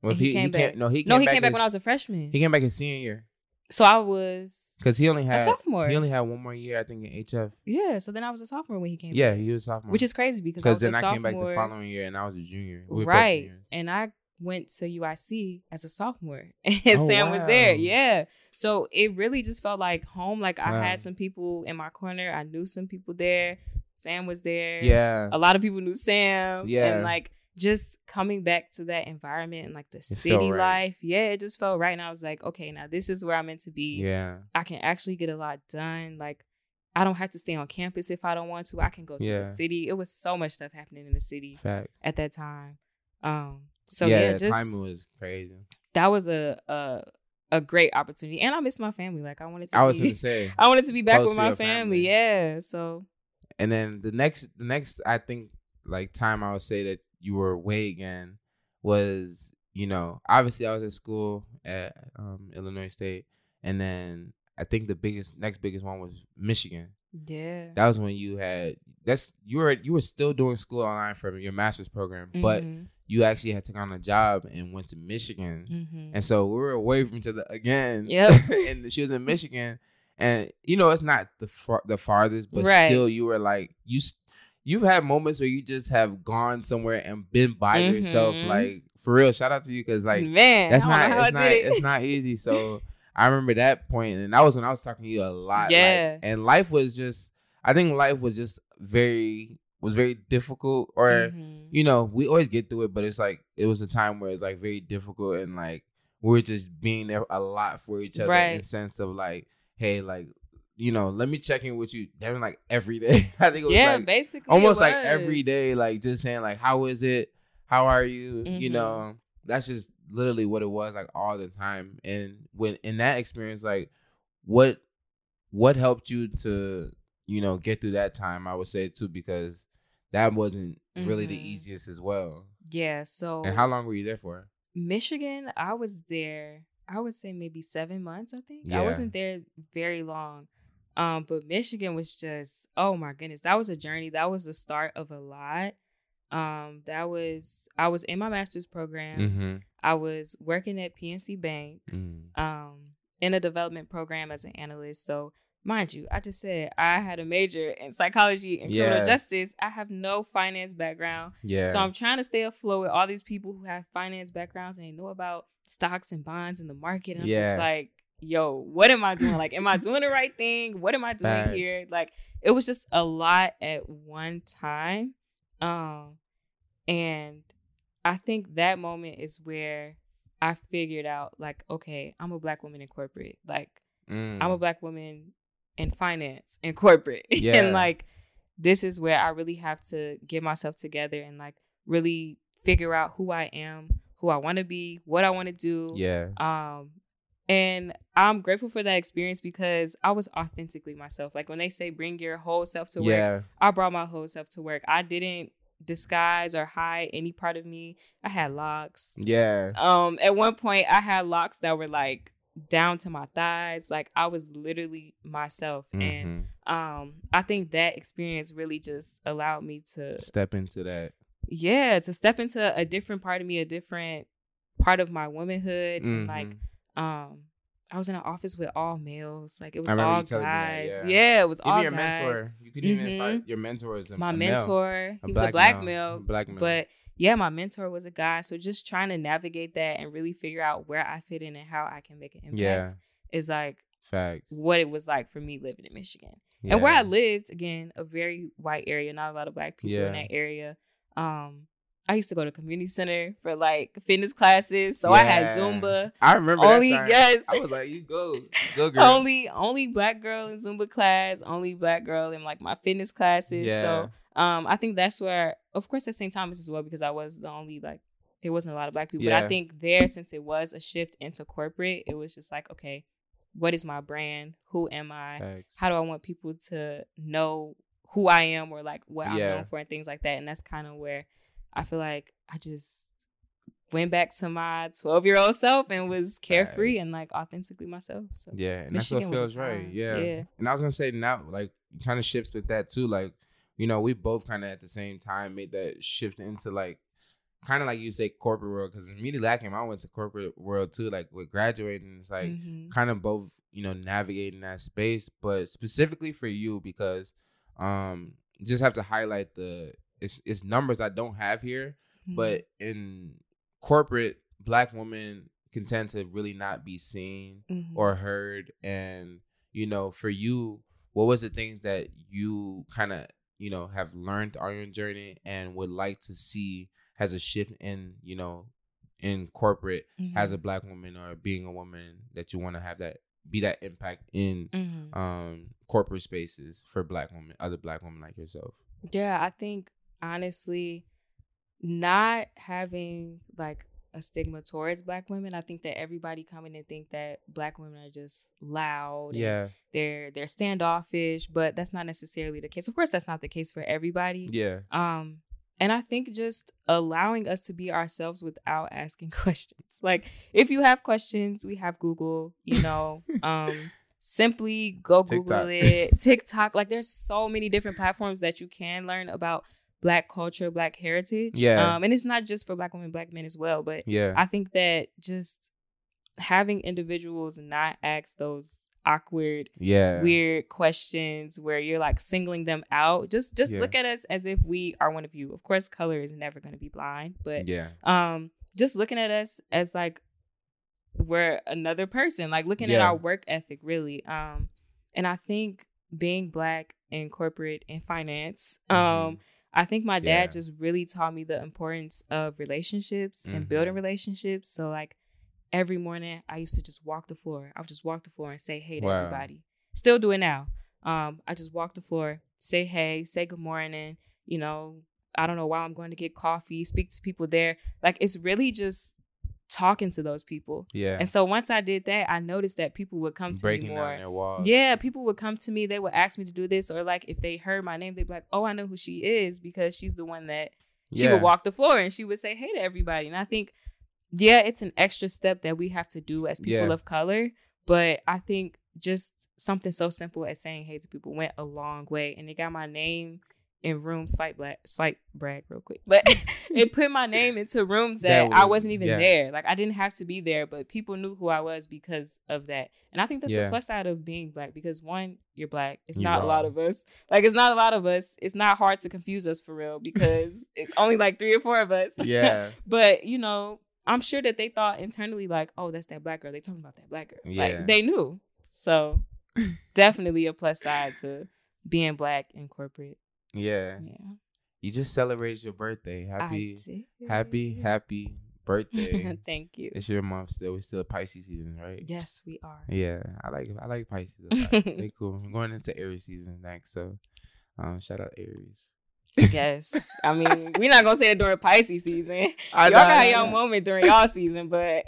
Well, he, he came he back. came, no, he came no, he back came back his- when I was a freshman. He came back his senior year so I was because he only had a sophomore. he only had one more year, I think, in HF. yeah, so then I was a sophomore when he came back. Yeah, back. he was a sophomore. Which is crazy because I then a I sophomore. came back the following year and I was a junior. We right. And I went to UIC as a sophomore and Oh, Sam was there. Yeah. So it really just felt like home. Like I Wow. had some people in my corner. I knew some people there. Sam was there. Yeah, A lot of people knew Sam. Yeah. And like just coming back to that environment and like the felt city right. life. Yeah, it just felt right. And I was like, okay, now this is where I'm meant to be. yeah, I can actually get a lot done. Like I don't have to stay on campus if I don't want to. I can go to Yeah. the city. It was so much stuff happening in the city fact. at that time. Um so yeah, yeah, just timing was crazy. that was a, a a great opportunity. And I missed my family. Like I wanted to I was be gonna say, I wanted to be back with my family. family. Yeah. So and then the next, the next, I think, like time I would say that you were away again was, you know, obviously I was at school at um, Illinois State, and then I think the biggest, next biggest one was Michigan. yeah. That was when you had that's you were you were still doing school online from your master's program, but Mhm, you actually had taken on a job and went to Michigan. mhm. And so we were away from each other again. Yep. and she was in Michigan, and you know it's not the far, the farthest, but Right. still you were like you. You've had moments where you just have gone somewhere and been by yourself, Mhm. like for real. Shout out to you because like man, that's not it's not it. it's not easy. So I remember that point, and that was when I was talking to you a lot. like, Yeah. and life was just I think life was just very was very difficult, or Mhm. you know we always get through it, but it's like it was a time where it's like very difficult, and like we we're just being there a lot for each other in the sense of like, hey, like you know, let me check in with you. Damn, like every day. I think it was yeah, like basically, almost like every day, like just saying like, how is it? How are you? You Mhm. know, that's just literally what it was like all the time. And when in that experience, like, what what helped you to you know get through that time? I would say too because that wasn't really the Mhm. easiest as well. Yeah. So And how long were you there for? Michigan, I was there. I would say maybe seven months. I think Yeah. I wasn't there very long. Um, but Michigan was just oh my goodness, that was a journey. That was the start of a lot. Um, that was I was in my master's program. Mm-hmm. I was working at PNC Bank. um, in a development program as an analyst. So, mind you, I just said I had a major in psychology and Yeah. criminal justice. I have no finance background. Yeah. So, I'm trying to stay afloat with all these people who have finance backgrounds and they know about stocks and bonds in the market. And I'm Yeah. just like, yo, what am I doing? Like, am I doing the right thing? What am I doing Facts. here? Like, it was just a lot at one time. Um, and I think that moment is where I figured out, like, okay, I'm a black woman in corporate. Like, Mm. I'm a black woman in finance and corporate. Yeah. and like, this is where I really have to get myself together and like really figure out who I am, who I want to be, what I want to do. yeah. Um, and I'm grateful for that experience because I was authentically myself. Like when they say bring your whole self to work, Yeah. I brought my whole self to work. I didn't disguise or hide any part of me. I had locks. Yeah. Um, at one point, I had locks that were like down to my thighs. Like I was literally myself, and Mhm. um, I think that experience really just allowed me to, Step into that. yeah, to step into a different part of me, a different part of my womanhood, and like Mhm. Um. I was in an office with all males. Like it was I remember you all telling that, guys. yeah. yeah. it was all guys. even all your guys. mentor. You could even Mhm. find your mentor is a, my a male. mentor. A he was a black black male. male. Black male. But yeah, my mentor was a guy. So just trying to navigate that and really figure out where I fit in and how I can make an impact Yeah. is like Facts. what it was like for me living in Michigan. And where I lived, again, a very white area, not a lot of black people Yeah. in that area. Um, I used to go to community center for like fitness classes. So I had Zumba. I remember Only that time. yes. I was like, you go, go girl. only only black girl in Zumba class, only black girl in like my fitness classes. Yeah. So um I think that's where of course at St. Thomas as well because I was the only like there wasn't a lot of black people. But I think there since it was a shift into corporate, it was just like, okay, what is my brand? Who am I? Facts. How do I want people to know who I am or like what I'm Yeah. known for and things like that? And that's kind of where I feel like I just went back to my 12 year old self and was carefree and like authentically myself. So Yeah, and Michigan that's what feels right. Yeah. Yeah. And I was gonna say now, like, kind of shifts with that too. Like, you know, we both kind of at the same time made that shift into like, kind of like you say corporate world. Because immediately I came, I went to corporate world too. Like with graduating, it's like Mhm. kind of both, you know, navigating that space. But specifically for you, because um, just have to highlight the it's it's numbers I don't have here Mm-hmm. but in corporate black women can tend to really not be seen Mhm. or heard and you know for you what was the things that you kind of you know have learned on your journey and would like to see as a shift in you know in corporate as Mhm. a black woman or being a woman that you want to have that be that impact in Mhm. um corporate spaces for black women other black women like yourself Yeah, I think honestly, not having like a stigma towards black women, I think that everybody coming and think that black women are just loud. and yeah they're they're standoffish, but that's not necessarily the case. Of course, that's not the case for everybody. yeah Um, and I think just allowing us to be ourselves without asking questions. Like if you have questions, we have Google, you know. um simply go Google TikTok. it. TikTok. Like there's so many different platforms that you can learn about black culture, black heritage. Yeah. Um, and it's not just for black women, black men as well. But yeah I think that just having individuals not ask those awkward yeah weird questions where you're like singling them out. Just just Yeah. look at us as if we are one of you. Of course, color is never going to be blind, but yeah um just looking at us as like we're another person, like looking at our work ethic really. Um and I think being black in corporate and finance, um Mhm. I think my dad Yeah. just really taught me the importance of relationships and building Mhm. relationships. So like every morning I used to just walk the floor. I would just walk the floor and say hey to Wow. everybody. Still do it now. Um, I just walk the floor, say hey, say good morning. You know, I don't know why I'm going to get coffee, speak to people there. Like it's really just talking to those people. Yeah. And so once I did that, I noticed that people would come to breaking me more. Yeah, people would come to me. They would ask me to do this, or like if they heard my name, they'd be like, "Oh, I know who she is because she's the one that she Yeah. would walk the floor and she would say hey to everybody." And I think, yeah, it's an extra step that we have to do as people Yeah. of color, but I think just something so simple as saying hey to people went a long way, and it got my name in rooms slight black slight brag real quick but it put my name into rooms that, That i was- wasn't even yeah. there. Like i didn't have to be there but people knew who i was because of that. And i think that's Yeah. the plus side of being black because one you're black. It's You not a lot of us. Like it's not a lot of us. It's not hard to confuse us for real because it's only like three or four of us. Yeah. but you know i'm sure that they thought internally like oh that's that black girl. They talking about that black girl. Yeah. like they knew. So definitely a plus side to being black in corporate Yeah. yeah You just celebrated your birthday. Happy, happy, happy birthday. Thank you. it's your month still. We still Pisces season, right? Yes, we are. Yeah, I like I like Pisces. They cool. I'm going into Aries season next, so um, shout out Aries. yes. I mean, we're not gonna say it during Pisces season. I y'all know, got y'all moment during y'all season, but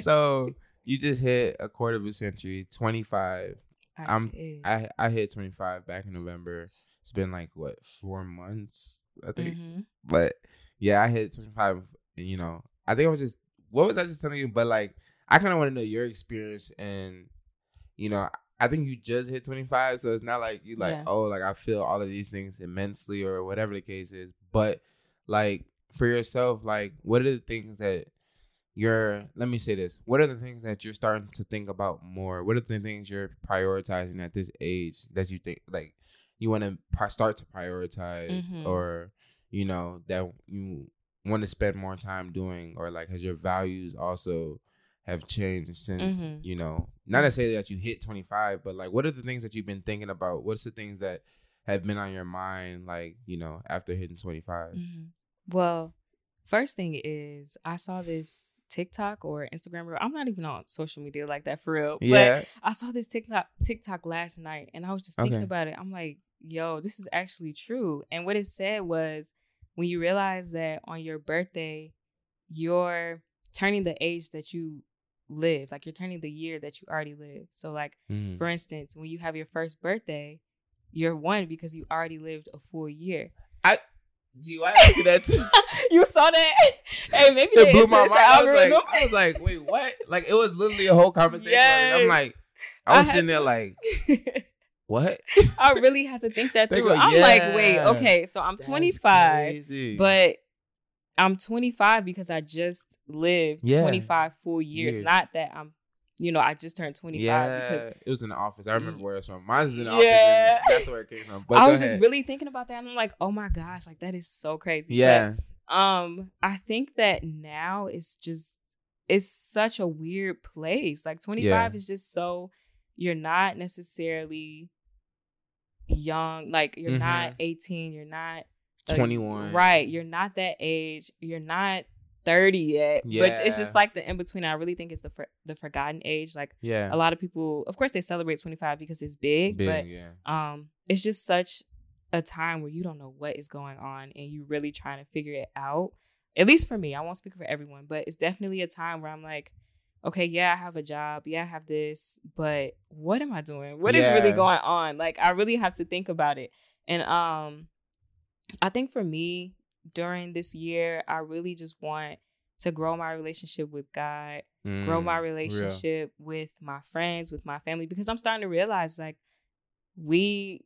so you just hit a quarter of a century, 25. I I'm- did. I I hit 25 back in November. It's been like what four months, I think. Mhm. But yeah, I hit 25. and, You know, I think I was just what was I just telling you? But like, I kind of want to know your experience, and you know, I think you just hit 25, so it's not like you like Yeah. oh like I feel all of these things immensely or whatever the case is. But like for yourself, like what are the things that you're let me say this what are the things that you're starting to think about more what are the things you're prioritizing at this age that you think like you want to pri- start to prioritize Mhm. or you know that you want to spend more time doing or like has your values also have changed since Mhm. you know not to say that you hit 25 but like what are the things that you've been thinking about what's the things that have been on your mind like you know after hitting 25 Mhm. Well, first thing is I saw this TikTok or Instagram reel. I'm not even on social media like that for real. But yeah I saw this TikTok TikTok last night and I was just thinking Okay. about it. I'm like, yo, this is actually true. And what it said was when you realize that on your birthday, you're turning the age that you lived, like you're turning the year that you already lived. So like Mhm. for instance, when you have your first birthday, you're one because you already lived a full year. I do I see that too? you saw that? hey, maybe it blew my mind. I was, like. I was like, wait, what? Like it was literally a whole conversation. Like, I'm like, I was I sitting there to- like, what? I really had to think that through. go, I'm like, wait, okay, so I'm That's 25, crazy. but I'm 25 because I just lived Yeah. 25 full years. Years. Not that I'm, you know, I just turned 25 yeah, because it was in the office. I remember where it's from. Mine is in the Yeah. office. That's where it came from. But I was ahead. just really thinking about that, and I'm like, oh my gosh, like that is so crazy. But, yeah, um, I think that now it's just it's such a weird place. Like 25 Yeah. is just so you're not necessarily young. Like you're not Mhm. 18. You're not like, 21. Right. You're not that age. You're not 30 yet. Yeah. But it's just like the in between. I really think it's the for, the forgotten age. Like yeah. a lot of people, of course, they celebrate 25 because it's big, Big, but yeah. um it's just such a time where you don't know what is going on and you're really trying to figure it out at least for me i won't speak for everyone but it's definitely a time where i'm like okay yeah i have a job yeah i have this but what am i doing What is really going on like i really have to think about it and um i think for me during this year i really just want to grow my relationship with god grow my Mm, real. relationship with my friends, with my family, because I'm starting to realize like we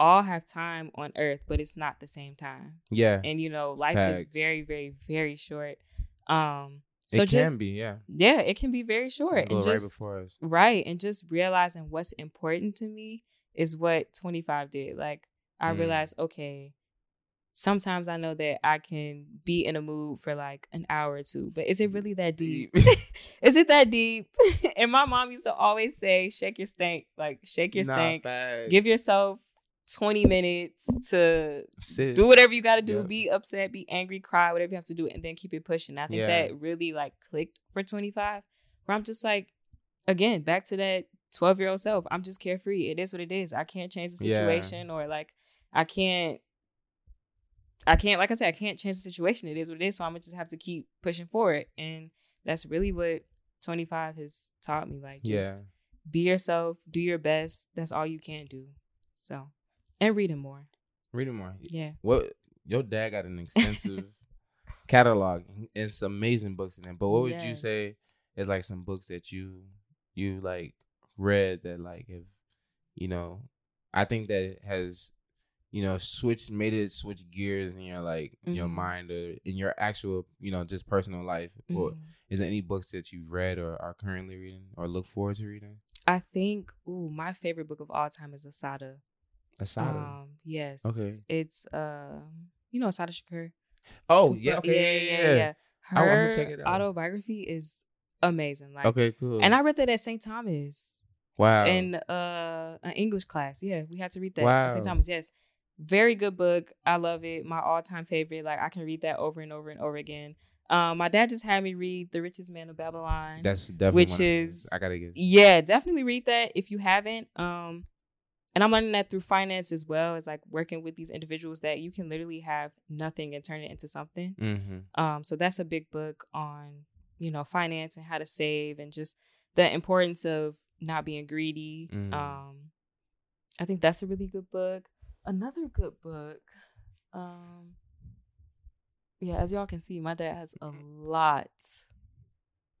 all have time on earth, but it's not the same time. Yeah, And you know, life is very, very, very short. Um so it just can be. Yeah, yeah, it can be very short. And right just before us. right. And just realizing what's important to me is what 25 did. Like I Mm. realized, okay, sometimes I know that I can be in a mood for like an hour or two, but is it really that deep? is it that deep? and my mom used to always say, shake your stank, like shake your Nah, stank. facts. Give yourself 20 minutes to do whatever you got to do. Yeah. Be upset, be angry, cry, whatever you have to do, and then keep it pushing. I think Yeah. that really like clicked for 25, where I'm just like, again, back to that 12 year old self. I'm just carefree. It is what it is. I can't change the Yeah. situation or like I can't I can't like I said, I can't change the situation. It is what it is. So I'm gonna just have to keep pushing forward. And that's really what 25 has taught me. Like just yeah. be yourself, do your best. That's all you can do. So and reading more. Reading more. Yeah. What your dad got an extensive catalog. It's amazing books in there. But what would you say is like some books that you you like read that like have you know I think that has you know switched made it switch gears in your like your Mhm. mind or in your actual you know just personal life. Or Mhm. is there any books that you've read or are currently reading or look forward to reading? I think ooh, my favorite book of all time is Assata. Assata. Um, yes. Okay. It's um, you know Assata Shakur. oh yeah, okay, yeah, yeah, yeah. Her I- I'ma check it out. autobiography is amazing. Like, Okay, cool. and I read that at St. Thomas wow. in uh an English class. Yeah, we had to read that at St. Thomas. Yes, very good book. I love it. My all time favorite. Like I can read that over and over and over again. Um, my dad just had me read The Richest Man of Babylon. That's definitely which one is- I gotta get. yeah, definitely read that if you haven't. Um, and I'm learning that through finance as well as like working with these individuals that you can literally have nothing and turn it into something. Mm-hmm. Um, so that's a big book on you know finance and how to save and just the importance of not being greedy. Mm. Um, I think that's a really good book. Another good book. Um, yeah, as y'all can see, my dad has a lot,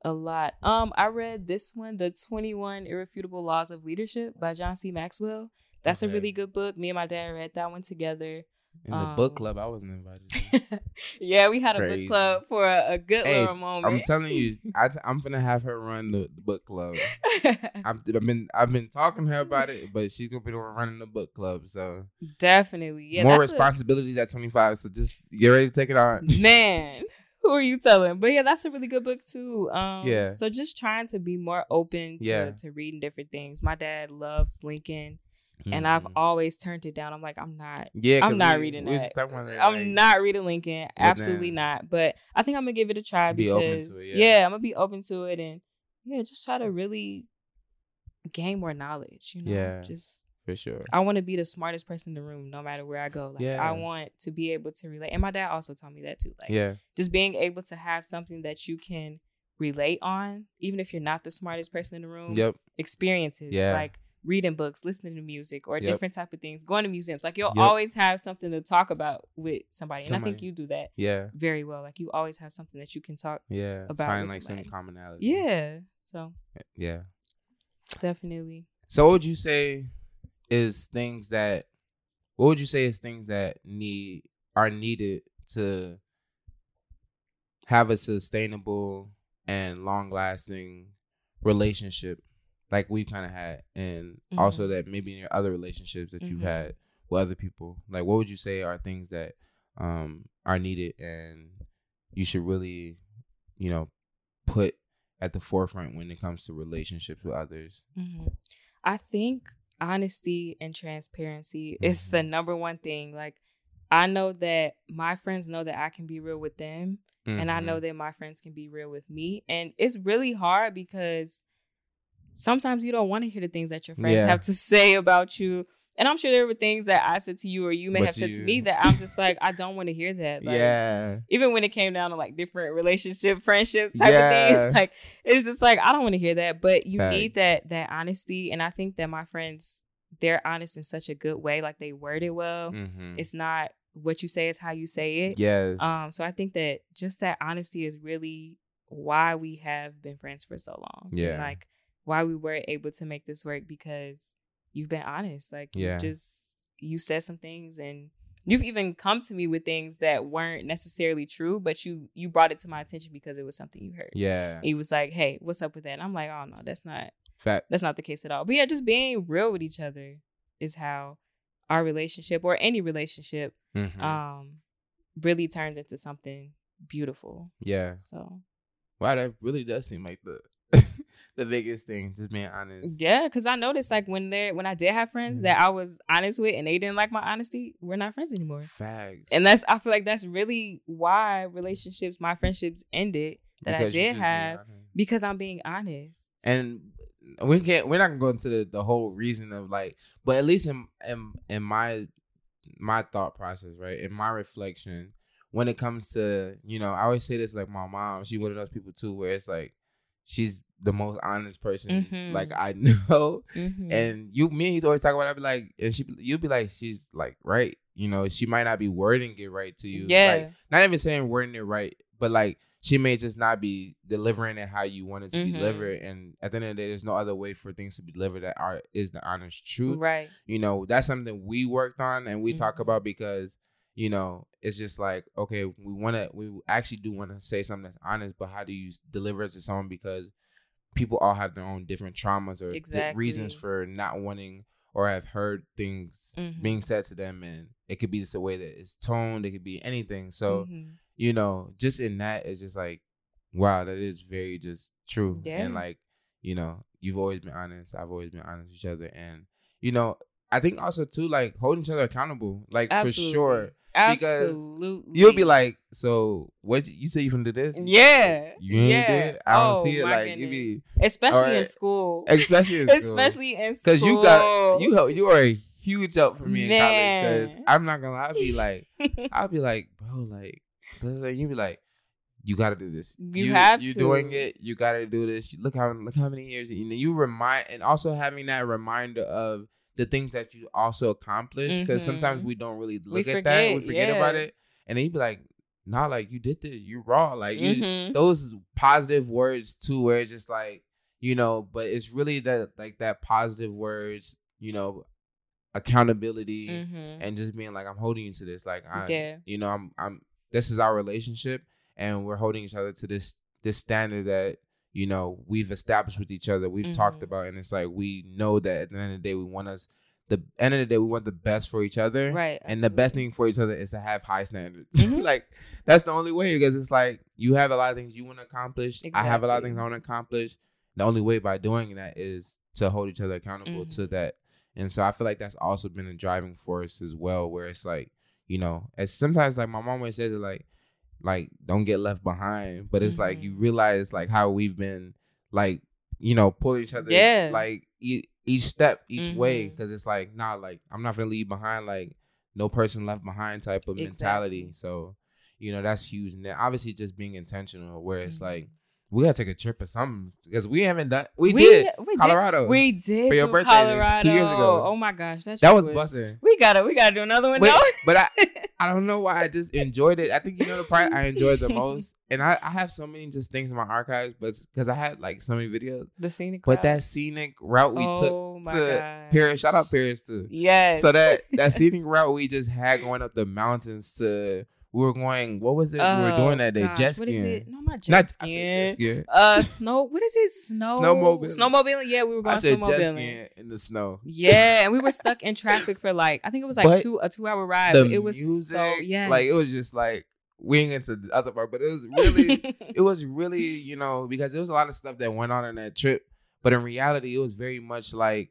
a lot. Um, I read this one, "The Twenty One Irrefutable Laws of Leadership" by John C. Maxwell. That's a really good book. Me and my dad read that one together. In the book Um, club, I wasn't invited. yeah, we had a book club for a, a good Hey, little moment. I'm telling you, I, am gonna have her run the, the book club. I've, I've been I've been talking to her about it, but she's gonna be the one running the book club. So Definitely, yeah. more that's a- responsibilities at 25. So just get ready to take it on. man who are you telling but yeah that's a really good book too um Yeah. so just trying to be more open to Yeah. to reading different things my dad loves lincoln and i've Mhm. always turned it down i'm like i'm not Yeah, I'm not we- reading we that. i'm like, not reading lincoln absolutely not but i think i'm gonna give it a try Be because it, yeah. yeah. i'm gonna be open to it and yeah just try to really gain more knowledge you know Yeah. just for sure. I want to be the smartest person in the room, no matter where I go. Like Yeah. I want to be able to relate. And my dad also taught me that too. Like yeah, just being able to have something that you can relate on, even if you're not the smartest person in the room. yep, Experiences Yeah. like reading books, listening to music, or Yep. different type of things. Going to museums, like you'll Yep. always have something to talk about with somebody. And I think you do that yeah, very well. Like you always have something that you can talk. yeah. About Find like some commonality. Yeah. So yeah. definitely. So what would you say is things that what would you say is things that need are needed to have a sustainable and long lasting relationship like we've kind of had and also that maybe in your other relationships that you've Mhm. had with other people? Like what would you say are things that um are needed and you should really you know put at the forefront when it comes to relationships with others? Hmm I think honesty and transparency is the mm-hmm. number one thing. Like, I know that my friends know that I can be real with them, and I know mm-hmm. that my friends can be real with me. And it's really hard because sometimes you don't want to hear the things that your friends Yeah. have to say about you. And I'm sure there were things that I said to you or you may But have said to me that I'm just like, I don't want to hear that. Like, yeah even when it came down to like different relationship friendships type Yeah. of thing like it's just like i don't want to hear that but you Fact. need that that honesty and i think that my friends they're honest in such a good way like they word it well mm-hmm. it's not what you say is how you say it yes um so i think that just that honesty is really why we have been friends for so long Yeah. like why we were able to make this work because you've been honest like Yeah. you just you said some things and you've even come to me with things that weren't necessarily true but you you brought it to my attention because it was something you heard. Yeah. He was like hey what's up with that? And i'm like oh no that's not fact. that's not the case at all. But yeah just being real with each other is how our relationship or any relationship Mhm. um really turns into something beautiful. Yeah. So wow that really does seem like the the biggest thing just being honest yeah because i noticed like when they when i did have friends Mhm. that i was honest with and they didn't like my honesty we're not friends anymore facts and that's i feel like that's really why relationships my friendships ended that Because i did have because i'm being honest and we can't. We're not gonna go into the, the whole reason of like, but at least in in in my my thought process, right? In my reflection, when it comes to you know, I always say this like my mom. She one of those people too, where it's like she's the most honest person Mhm. like I know. Mhm. And you, me, and he's always talking about. I'd be like, and she, you'd be like, she's like right. You know, she might not be wording it right to you. Yeah. Like, not even saying wording it right, but like she may just not be delivering it how you want it to be Mhm. delivered. And at the end of the day, there's no other way for things to be delivered that are is the honest truth. right. You know, that's something we worked on and we talk Mhm. about because you know it's just like okay, we want to, we actually do want to say something that's honest, but how do you deliver it to someone because people all have their own different traumas or di- reasons for not wanting or have heard things Mhm. being said to them and it could be just the way that it's toned it could be anything so Mhm. you know just in that it's just like wow that is very just true Yeah. and like you know you've always been honest i've always been honest with each other and you know i think also too like holding each other accountable like Absolutely. for sure because Absolutely. you'll be like so what you say you from do this yeah, you ain't yeah. I don't oh, see it, like, you be- especially in school, especially in school. especially in school. Cause you got you help you are a huge help for me in college. Cause I'm not gonna lie, I'll be like, I'll be like, bro, like, you be like, you gotta do this. You have you to. doing it. You gotta do this. Look how look how many years you know. You remind and also having that reminder of the things that you also accomplished. Because sometimes Mhm. we don't really We look at that. We forget, forget about it. And then you be like, nah, like you did this. You raw. Like you Mhm. those positive words too, where it's just like, you know, but it's really that like that positive words, you know, accountability Mhm. and just being like, I'm holding you to this. Like I Yeah. you know, I'm I'm this is our relationship and we're holding each other to this this standard that, you know, we've established with each other, we've talked Mhm. about and it's like we know that at the end of the day we want us the end of the day we want the best for each other. Right. And the best thing for each other is to have high standards. Mhm. like that's the only way because it's like you have a lot of things you want to accomplish. I have a lot of things I want to accomplish. The only way by doing that is to hold each other accountable to Mhm. that. And so I feel like that's also been a driving force as well, where it's like, you know, as sometimes like my mom always says it like, like don't get left behind. But it's like Mhm. you realize like how we've been like, you know, pull each other Yeah. like e- each step, each way. Mhm. Cause it's like, nah, like I'm not gonna leave behind like no person left behind type of mentality. So, you know, that's huge. And then obviously just being intentional where it's Mhm. like we gotta take a trip or something because we haven't done. We, we did we Colorado. We did For your birthday Colorado two years ago. Oh my gosh, that That trip was busting. We gotta we gotta do another one. Though. but I, I don't know why I just eh. enjoyed it. I think you know the part I enjoyed the most, and I, I have so many just things in my archives, but because I had like so many videos. the scenic. But route. that scenic route we oh took to gosh. Paris, shout out Paris too. Yes. So that that scenic route we just had going up the mountains to we were going. What was it we were doing that day? Oh, gosh, Jet What is it? No, not jet Not skiing. skiing. Uh, snow. What is it? Snow. Snowmobile. Snowmobiling. Yeah, we were going I said snowmobiling. skiing in the snow. Yeah, and we were stuck in traffic for like I think it was like But two a two hour ride. The it was music, so yeah. like it was just like we ain't into the other part, but it was really it was really, you know, because there was a lot of stuff that went on in that trip. But in reality, it was very much like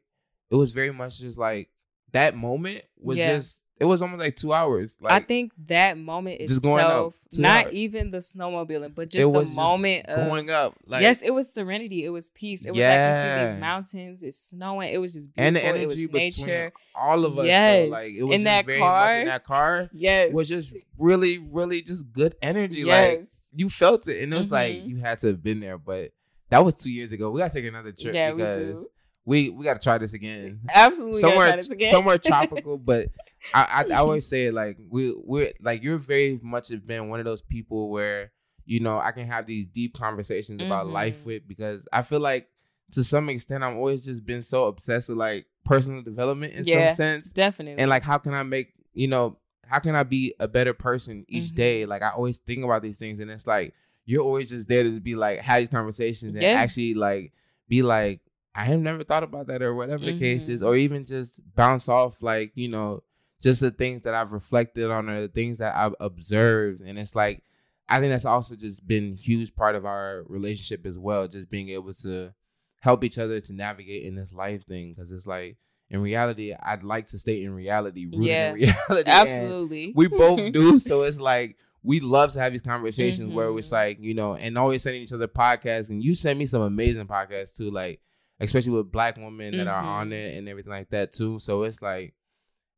it was very much just like that moment was Yeah. just it was almost like two hours. Like I think that moment just itself, going up not hours. even the snowmobiling, but just the was just moment of going up. Like yes, it was serenity. It was peace. It was like you see these mountains. It's snowing. It was just and beautiful. the it energy was between nature. all of us. Yes. Though. Like it was In that very much in car. that car Yes, was just really, really just good energy. Like yes. you felt it, and it was like Mhm. you had to have been there. But that was two years ago. We gotta take another trip Yeah, we do. we we gotta try this again. Absolutely. somewhere again. somewhere tropical. But I, I I always say like we we're like you're very much have been one of those people where you know I can have these deep conversations about life Mhm. with because I feel like to some extent I'm always just been so obsessed with like personal development in Yeah. some sense Definitely. and like how can I make you know how can I be a better person each Mhm. day like I always think about these things and it's like you're always just there to be like have these conversations and Yeah. actually like be like I have never thought about that or whatever the case is Mhm. or even just bounce off like you know just the things that I've reflected on or the things that I've observed and it's like I think that's also just been huge part of our relationship as well just being able to help each other to navigate in this life thing because it's like in reality I'd like to stay in reality rooted Yeah. in reality and Absolutely. we both do so it's like we love to have these conversations where it's Mhm. like you know and always sending each other podcasts and you send me some amazing podcasts too like especially with black women that are Mhm. on it and everything like that too. So it's like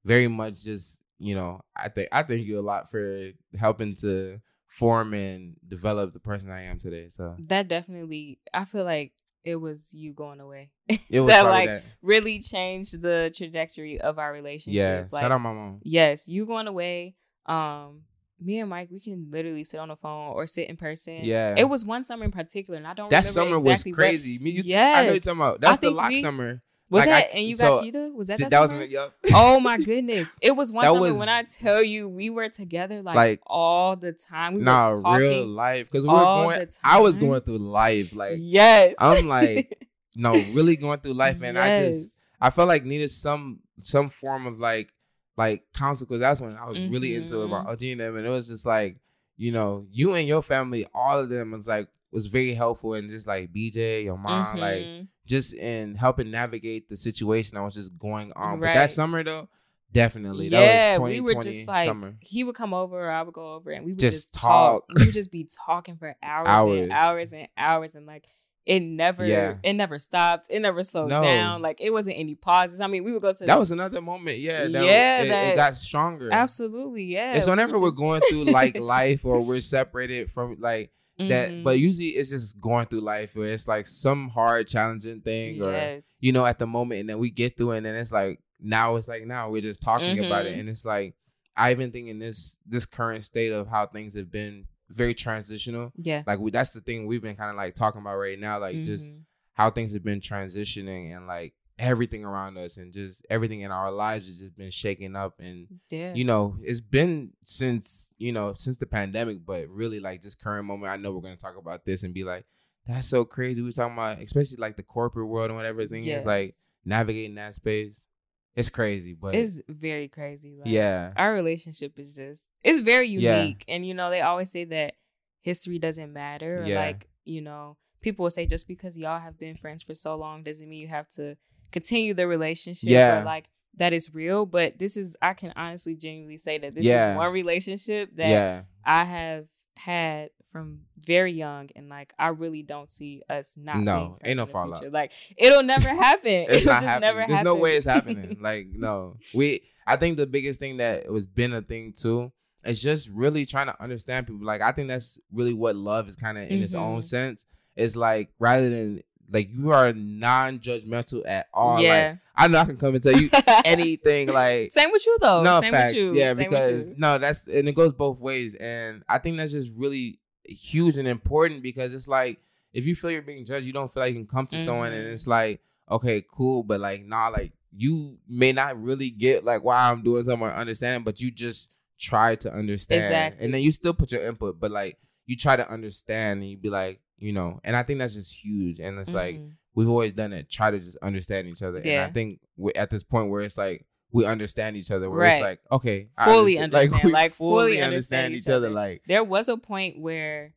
very much just you know I think I thank you a lot for helping to form and develop the person I am today. So That definitely, I feel like it was you going away. it was That, like, that. really changed the trajectory of our relationship. Yeah, Like, shout out my mom. yes, you going away. Um, me and Mike, we can literally sit on the phone or sit in person. Yeah, It was one summer in particular, and I don't that summer exactly was what- crazy. Me, you, I know you're talking about. That's the lock we- summer. Was Like, I- that and you so- got Kita? Was that that, that was the, yup. oh my goodness! It was one That was- when I tell you we were together like, Like- all the time. We nah, were talking. real life because we were going. I was going through life. Like yes, I'm like, no, really going through life, and I just I felt like needed some some form of like like counsel because that's when I was really into it about Mhm. OG and them, and it was just like you know you and your family, all of them was like was very helpful and just like BJ, your mom, like Mhm. Just in helping navigate the situation that was just going on. But that summer though, definitely yeah, that was we were just like summer. he would come over, or I would go over, and we would Just just, talk. talk. We would just be talking for hours, Hours. and hours and hours, and like it never, Yeah. it never stopped. It never slowed No. down. Like it wasn't any pauses. I mean, we would go to That was another moment, yeah. That Yeah, it, it that- got stronger. absolutely yeah. It's we whenever we're just- going through like life or we're separated from like that, Mhm. but usually it's just going through life where it's like some hard, challenging thing, or yes, you know, at the moment, and then we get through it, and then it's like now it's like now we're just talking about it, Mhm. and it's like I even think in this this current state of how things have been very transitional. yeah, Like we, that's the thing we've been kind of like talking about right now, like just Mhm. how things have been transitioning and like everything around us and just everything in our lives has just been shaken up. And yeah, you know it's been since you know since the pandemic but really like this current moment i know we're going to talk about this and be like that's so crazy. We're talking about especially like the corporate world and whatever thing is like navigating that space. It's crazy but it's very crazy. Like, yeah. our relationship is just it's very Yeah. unique. And you know they always say that history doesn't matter. Or Yeah. like you know people will say just because y'all have been friends for so long doesn't mean you have to continue the relationship Yeah. or like that is real but this is i can honestly genuinely say that this Yeah. is one relationship that yeah i have had from very young and like i really don't see us not No, ain't no fallout. future. like it'll never happen it's it'll not just happening never there's happen no way it's happening like no we i think the biggest thing that was been a thing too is just really trying to understand people like i think that's really what love is kind of in its own Mhm. sense it's like rather than like you are non-judgmental at all yeah like i know i can come and tell you anything like Same with you though. no Same facts with you. yeah Same because you. no that's and it goes both ways and i think that's just really huge and important because it's like if you feel you're being judged you don't feel like you can come to someone and it's mm-hmm. like okay cool but like nah like you may not really get like why i'm doing something or understanding but you just try to understand Exactly. and then you still put your input but like you try to understand and you'd be like you know and i think that's just huge and it's like Mhm. we've always done it try to just understand each other and Yeah. i think we're at this point where it's like we understand each other where Right. it's like okay Fully understand. understand, we like, fully understand each other. like there was a point where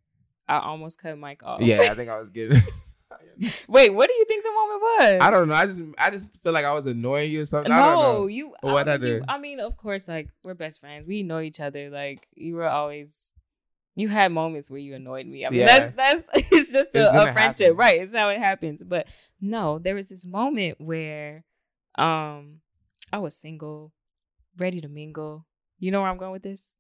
I almost cut Mike off. yeah i think i was getting Wait, what do you think the moment was? i don't know i just i just feel like i was annoying you or something i don't No, know you. Or I, what I don't you- did. I mean, of course, like we're best friends. We know each other. Like you were always. You had moments where you annoyed me. I mean, Yeah. that's that's it's just It's a, a friendship, happen. right? It's how it happens. But no, there was this moment where, um, I was single, ready to mingle. You know where I'm going with this?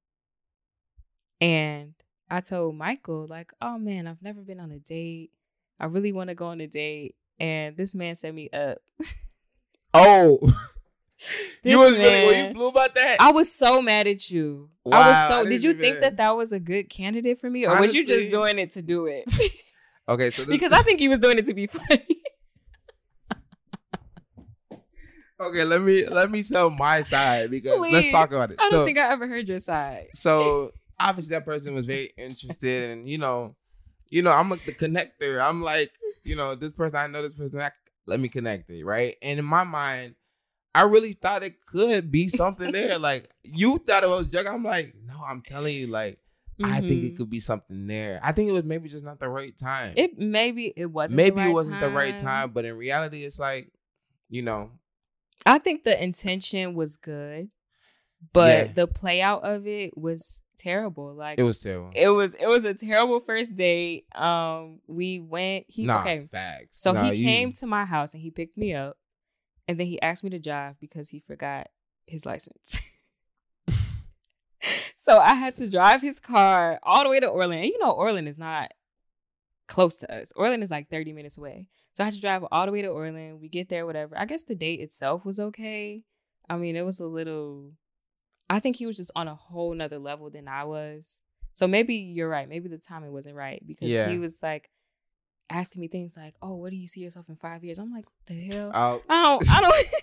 And I told Michael, like, oh man, I've never been on a date. I really want to go on a date. And this man set me up. oh you was really were you man- blue about that I was so mad at you. I Wow, was so. didn't Did you think that that was a good candidate for me, or was you just doing it to do it? okay so this, because I think he was doing it to be funny. okay let me let me tell my side because let's talk about it I don't so think I ever heard your side. so obviously that person was very interested and you know you know i'm like the connector i'm like you know this person i know this person I, let me connect it right and in my mind i really thought it could be something there like you thought it was joke i'm like no i'm telling you like i think it Mhm. could be something there i think it was maybe just not the right time It maybe it wasn't. maybe the right it wasn't the right time but in reality it's like you know I think the intention was good. But Yeah. the play out of it was terrible. Like It was terrible. it was it was a terrible first date. Um, we went. He nah, okay. facts. So Nah, he you- came to my house and he picked me up, and then he asked me to drive because he forgot his license. so I had to drive his car all the way to Orland. And you know, Orland is not close to us. Orland is like 30 minutes away. So I had to drive all the way to Orland. We get there, whatever. I guess the date itself was okay. I mean, it was a little I think he was just on a whole nother level than I was. So maybe you're right. Maybe the timing wasn't right because Yeah. he was like asking me things like, "Oh, where do you see yourself in five years?" I'm like, "What the hell?" I'll- I don't. I don't.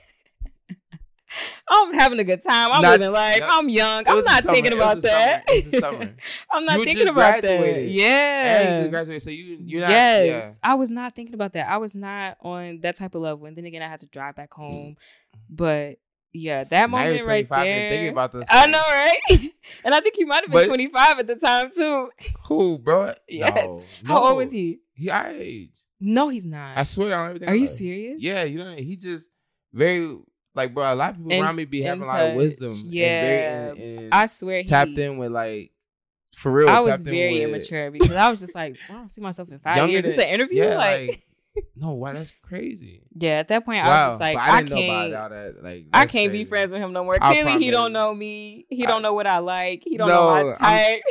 I'm having a good time. I'm Not- living life. I'm young. I'm not thinking about that. summer. It was the summer. I'm not You thinking about that. Yeah. and you graduated, so you you're not. yes, Yeah. I was not thinking about that. I was not on that type of level. And then again, I had to drive back home. But yeah, that Now moment right there. thinking about this. I know, right? and I think he might have been But- 25 at the time too. Who, bro? Yes. No, How no. old was he? He our age. No, he's not. I swear on everything. Are you serious? Yeah, you know he just very like bro. A lot of people around me be having in a lot of wisdom. Yeah. and very, and, I swear he tapped in with like for real. I was very with- immature because I was just like, I don't see myself in five years. It's than- an interview. Yeah, like, like, no, why? That's crazy. yeah, at that point, I was just like, I, I didn't know can't. about all that. Like, I can't be friends with him no more. I Clearly, he don't know me. He I- don't know what I like. He don't No, know my I'm- type.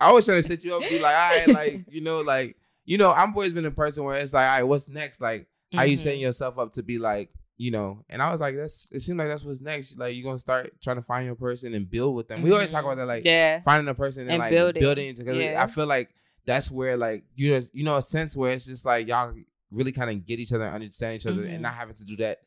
I was trying to set you up, be like, all right, like you know, like you know, I'm always been a person where it's like, all right, what's next? Like, are you setting yourself up to be like, you know? And I was like, that's. It seemed like that's what's next. Like, you're gonna start trying to find your person and build with them. We always talk Mhm. about that, like yeah, finding a person and, And like building. building, together. Yeah. I feel like that's where like you know, you know a sense where it's just like y'all really kind of get each other, and understand each other, Mhm. and not having to do that.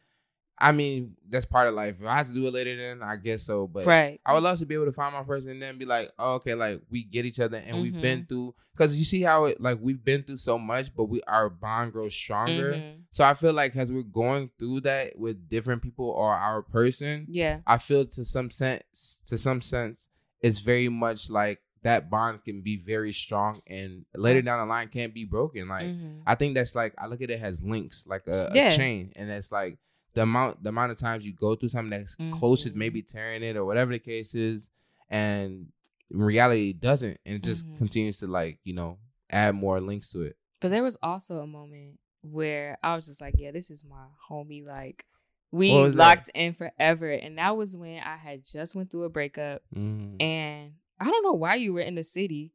I mean, that's part of life. If I have to do it later, then I guess so. But right. I would love to be able to find my person and then be like, oh, okay, like we get each other and we've Mm-hmm. been through because you see how it like we've been through so much, but we our bond grows stronger. Mhm. So I feel like as we're going through that with different people or our person, Yeah. I feel to some sense, to some sense, it's very much like that bond can be very strong and later down the line can't be broken. Like Mhm. I think that's like I look at it as links, like a, a chain, and it's like the amount the amount of times you go through something that's close is Mhm. maybe tearing it or whatever the case is, and in reality it doesn't, and it just Mhm. continues to like you know add more links to it. But there was also a moment where I was just like, yeah, this is my homie. Like we was that? locked in forever. And that was when I had just went through a breakup Mm. and I don't know why you were in the city.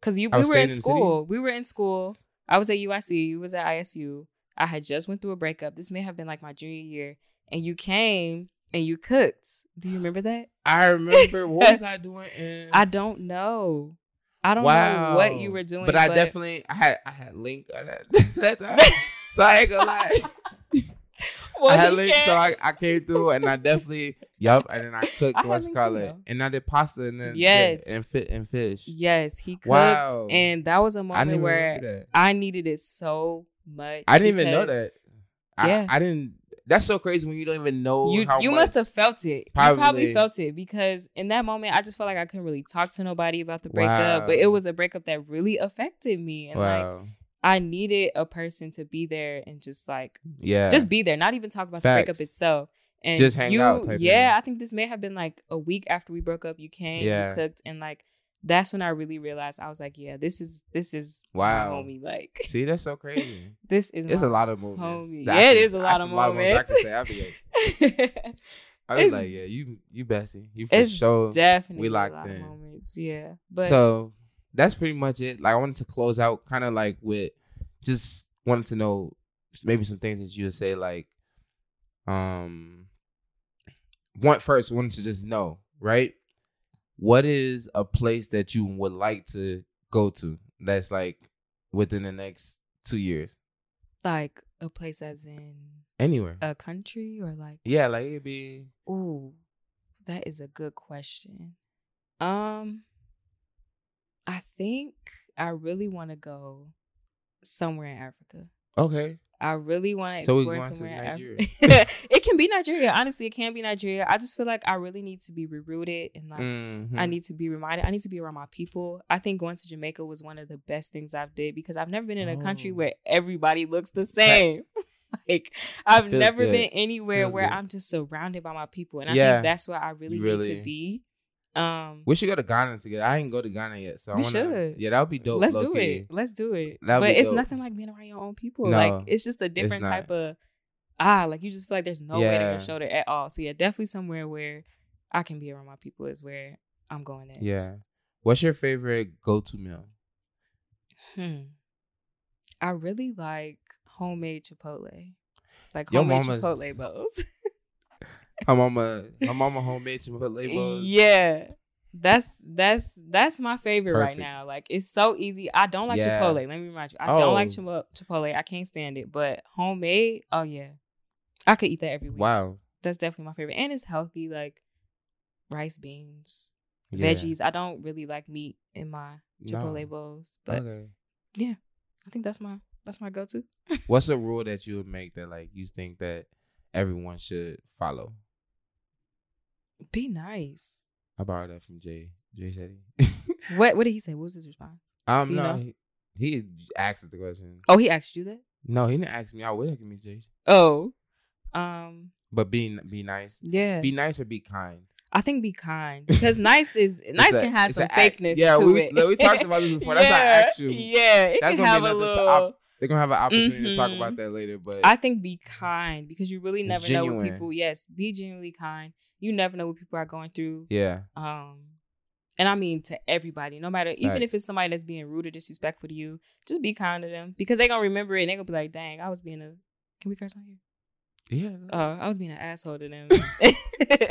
Cause you we were in in school. We were in school. I was at UIC, you was at ISU. I had just went through a breakup. This may have been like my junior year. And you came and you cooked. Do you remember that? I remember what was I doing? In, I don't know. I don't wow, know what you were doing. but I definitely I had I had link on that. That's so I ain't gonna lie. Well, I had link, so I, I came through and I definitely yup, and then I cooked what's called it, and I did pasta and then Yes. yeah, and fit and fish. Yes, he cooked, Wow. and that was a moment where. I needed it so much. I didn't even know that. I, Yeah. I didn't. That's so crazy when you don't even know You you must have felt it. You Probably. probably felt it because in that moment I just felt like I couldn't really talk to nobody about the breakup. But it was a breakup that really affected me, and like I needed a person to be there and just like yeah. just be there, not even talk about the breakup itself. And Just hang you, out yeah, thing. I think this may have been like a week after we broke up. You came, Yeah. you cooked, and like that's when I really realized I was like, yeah, this is this is Wow. homie. Like See, that's so crazy. this is It's a lot of moments. homie. Yeah, I it can- is a lot that's of moments I can say. I'll be like, I was It's like, yeah, you, you Bessie, you for it's sure. definitely we locked a lot in. of moments. Yeah, but so that's pretty much it. Like I wanted to close out kind of like with just wanted to know maybe some things that you would say like um one first wanted to just know, right? What is a place that you would like to go to that's like within the next two years? like a place as in Anywhere. a country or like yeah, like it'd be Ooh, that is a good question. Um, I think I really want to go somewhere in Africa. okay. I really want to So explore somewhere. It can be Nigeria. Honestly, it can be Nigeria. I just feel like I really need to be rooted and like Mhm. I need to be reminded. I need to be around my people. I think going to Jamaica was one of the best things I've did because I've never been in a country Oh. where everybody looks the same. like I've never good. been anywhere Feels where good. I'm just surrounded by my people, and I Yeah. think that's where I really, You need to be. Um, We should go to Ghana together. I ain't go to Ghana yet, so I We wanna, should. Yeah, that would be dope. let's do low-key. it. Let's do it. That'd but it's dope. nothing like being around your own people. No, like it's just a different type of ah, like you just feel like there's no weight on Yeah. your shoulder at all. So yeah, definitely somewhere where I can be around my people is where I'm going next. Yeah. What's your favorite go-to meal? Hmm. I really like homemade Chipotle. Like Your homemade Chipotle bowls. My mama, my mama homemade Chipotle bowls. yeah. That's that's that's my favorite right now. Like it's so easy. I don't like Yeah. Chipotle. Let me remind you. I don't like Oh. Chipo- Chipotle. I can't stand it. But homemade, oh yeah. I could eat that every week. Wow. That's definitely my favorite. And it's healthy, like rice, beans, Yeah. veggies. I don't really like meat in my Chipotle No. bowls. But okay. I think that's my that's my go to. What's a rule that you would make that like you think that everyone should follow? Be nice. I borrowed that from Jay. Jay said. What what did he say? What was his response? um, no, he, he asked the question. Oh, he asked you that? No, he didn't ask me. I would have me Jay. Oh. Um But be be nice. yeah. Be nice or be kind. I think be kind because nice is nice a- can have some a act- fakeness yeah, we- we talked about this before. That's not yeah, actual- Yeah, it That's can have a little. top- They're gonna have an opportunity to talk about that later. But I think be kind because you really It's never know what people. Yes, be genuinely kind. You never know what people are going through. yeah, Um, and I mean to everybody, no matter even if it's somebody that's being rude or disrespectful to you, just be kind to them because they gonna remember it and they gonna be like, "Dang, I was being a." Can we curse on here? yeah. uh, I was being an asshole to them.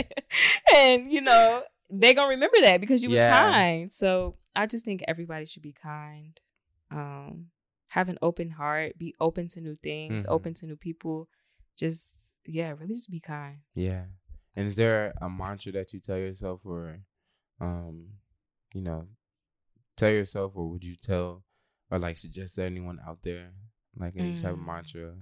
and, you know, they going to remember that because you was Yeah. kind. So I just think everybody should be kind. Um, have an open heart, be open to new things, Mhm. open to new people. Just, yeah, really just be kind. Yeah. And is there a mantra that you tell yourself or um, you know, tell yourself or would you tell or like suggest to anyone out there like any type of Mm. mantra?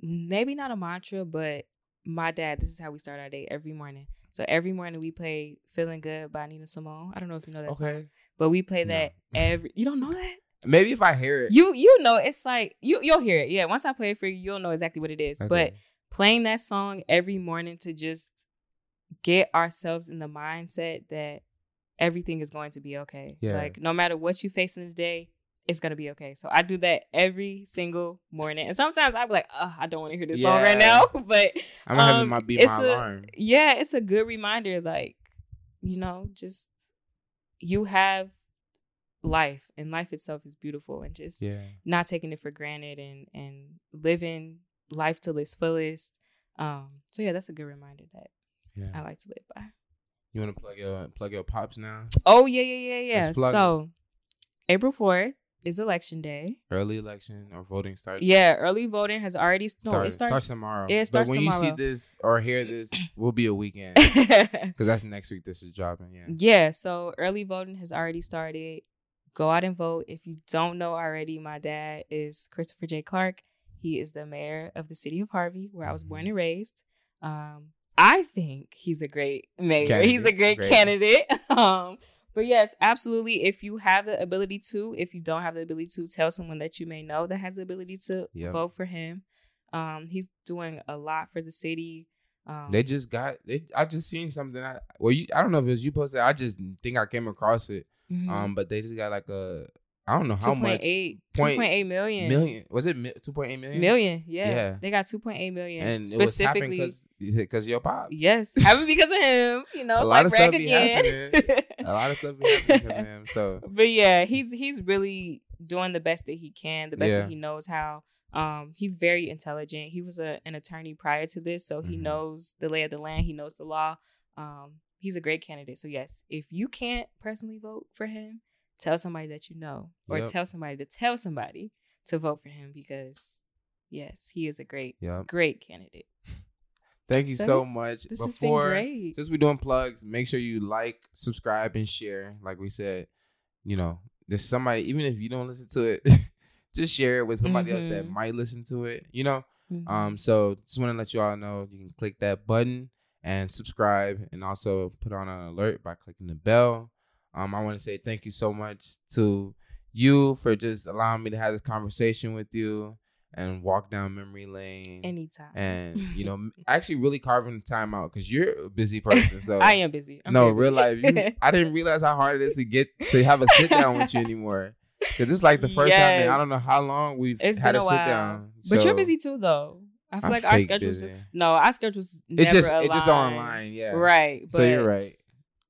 Maybe not a mantra, but my dad, this is how we start our day every morning. So every morning we play Feeling Good by Nina Simone. I don't know if you know that song, Okay. but we play No. that every, you don't know that? Maybe if I hear it. You you know it's like you you'll hear it. Yeah, once I play it for you, you'll know exactly what it is. But playing that song every morning to just get ourselves in the mindset that everything is going to be okay. Yeah. Like no matter what you face in the day, it's gonna be okay. So I do that every single morning. And sometimes I'm like, I don't want to hear this song right now. But I'm gonna have um, my be it's my a- alarm. yeah, it's a good reminder. Like, you know, just you have life and life itself is beautiful and just Yeah. not taking it for granted and and living life to its fullest. Um, so yeah, that's a good reminder that Yeah. I like to live by. You wanna plug your plug your pops now? Oh yeah, yeah, yeah, yeah. Let's plug it. So April fourth is election day. Early election or voting starts. Yeah, early voting has already no, Start- it starts, tomorrow. yeah, it starts but when you see this or hear this, will be a weekend. Because that's next week this is dropping, yeah. Yeah, so early voting has already started. Go out and vote. If you don't know already, my dad is Christopher J. Clark. He is the mayor of the city of Harvey, where I was born and raised. Um, I think he's a great mayor. He's a great, great. candidate. Um, but yes, absolutely. If you have the ability to, if you don't have the ability to, tell someone that you may know that has the ability to Yep. vote for him. Um, he's doing a lot for the city. Um, They just got they I just seen something I well you I don't know if it was you posted I just think I came across it. Mhm. Um but they just got like a I don't know how much 2.8 point- 2.8 million. million was it mi- 2.8 million? Million, yeah. Yeah. They got 2.8 million. And it was happening specifically. because your pops. yes, happened because of him. You know, A it's lot like of stuff again. A lot of stuff because of him. So but yeah, he's he's really doing the best that he can, the best Yeah. that he knows how. Um, he's very intelligent. He was a, an attorney prior to this, so he Mhm. knows the lay of the land. He knows the law. Um, he's a great candidate. So yes, if you can't personally vote for him, tell somebody that you know, or Yep. tell somebody to tell somebody to vote for him because yes, he is a great, yeah. great candidate. Thank you So, so much. This has Before been great. since we're doing plugs, make sure you like, subscribe, and share. Like we said, you know, there's somebody, even if you don't listen to it, just share it with somebody else that Mhm. might listen to it. You know, Mhm. um. So just want to let you all know you can click that button and subscribe, and also put on an alert by clicking the bell. Um, I want to say thank you so much to you for just allowing me to have this conversation with you, and walk down memory lane. Anytime. and you know, actually really carving the time out because you're a busy person. So I am busy. I'm no, very real life. You, I didn't realize how hard it is to get to have a sit down with you anymore. Because it's like the first time in I don't know how long we've it's had been a a sit while. down. but you're busy too, though. I feel I'm like our schedules. busy. No, our schedules never It's just align. it's just online, yeah. Right. But so you're right.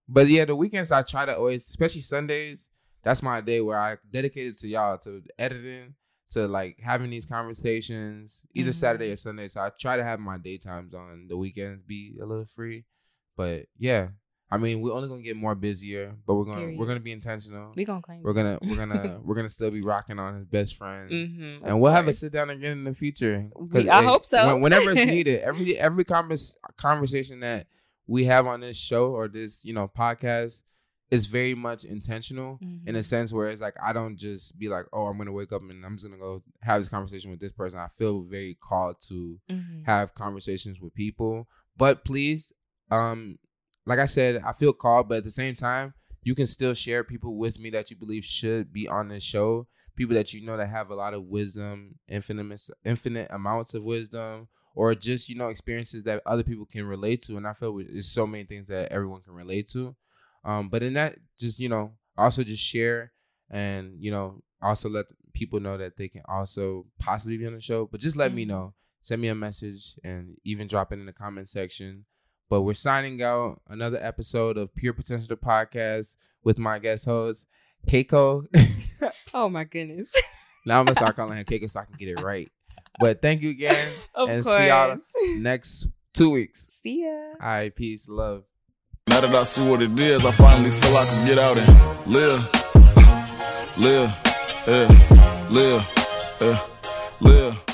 But yeah, the weekends I try to always, especially Sundays, that's my day where I dedicated to y'all to editing, to like having these conversations, either Mhm. Saturday or Sunday. So I try to have my daytimes on the weekends be a little free. But yeah, I mean, we're only gonna get more busier, but we're gonna Period. we're gonna be intentional. We gonna claim. We're gonna we're gonna we're gonna still be rocking on his best friends. Mhm, And we'll have a sit down again in the future. We- I hope so. when- whenever it's needed, every every convers- conversation that we have on this show or this you know podcast is very much intentional in a Mhm. sense where it's like I don't just be like, oh, I'm gonna wake up and I'm just gonna go have this conversation with this person. I feel very called to Mhm. have conversations with people. But please, um, like I said, I feel called, but at the same time, you can still share people with me that you believe should be on this show. People that you know that have a lot of wisdom, infinite infinite amounts of wisdom, or just you know experiences that other people can relate to. And I feel there's so many things that everyone can relate to. Um, but in that, just you know, also just share and you know also let people know that they can also possibly be on the show. But just let me Mhm. know send me a message and even drop it in the comment section. But we're signing out another episode of Pure Potential the podcast with my guest host, Keiko. Oh my goodness. now I'm gonna start calling her Keiko so I can get it right. But thank you again. of and course. see y'all next two weeks. See ya. All right, peace, love. Now that I see what it is, I finally feel I can get out and live. Live. Yeah. Live. Yeah. Live. I feel like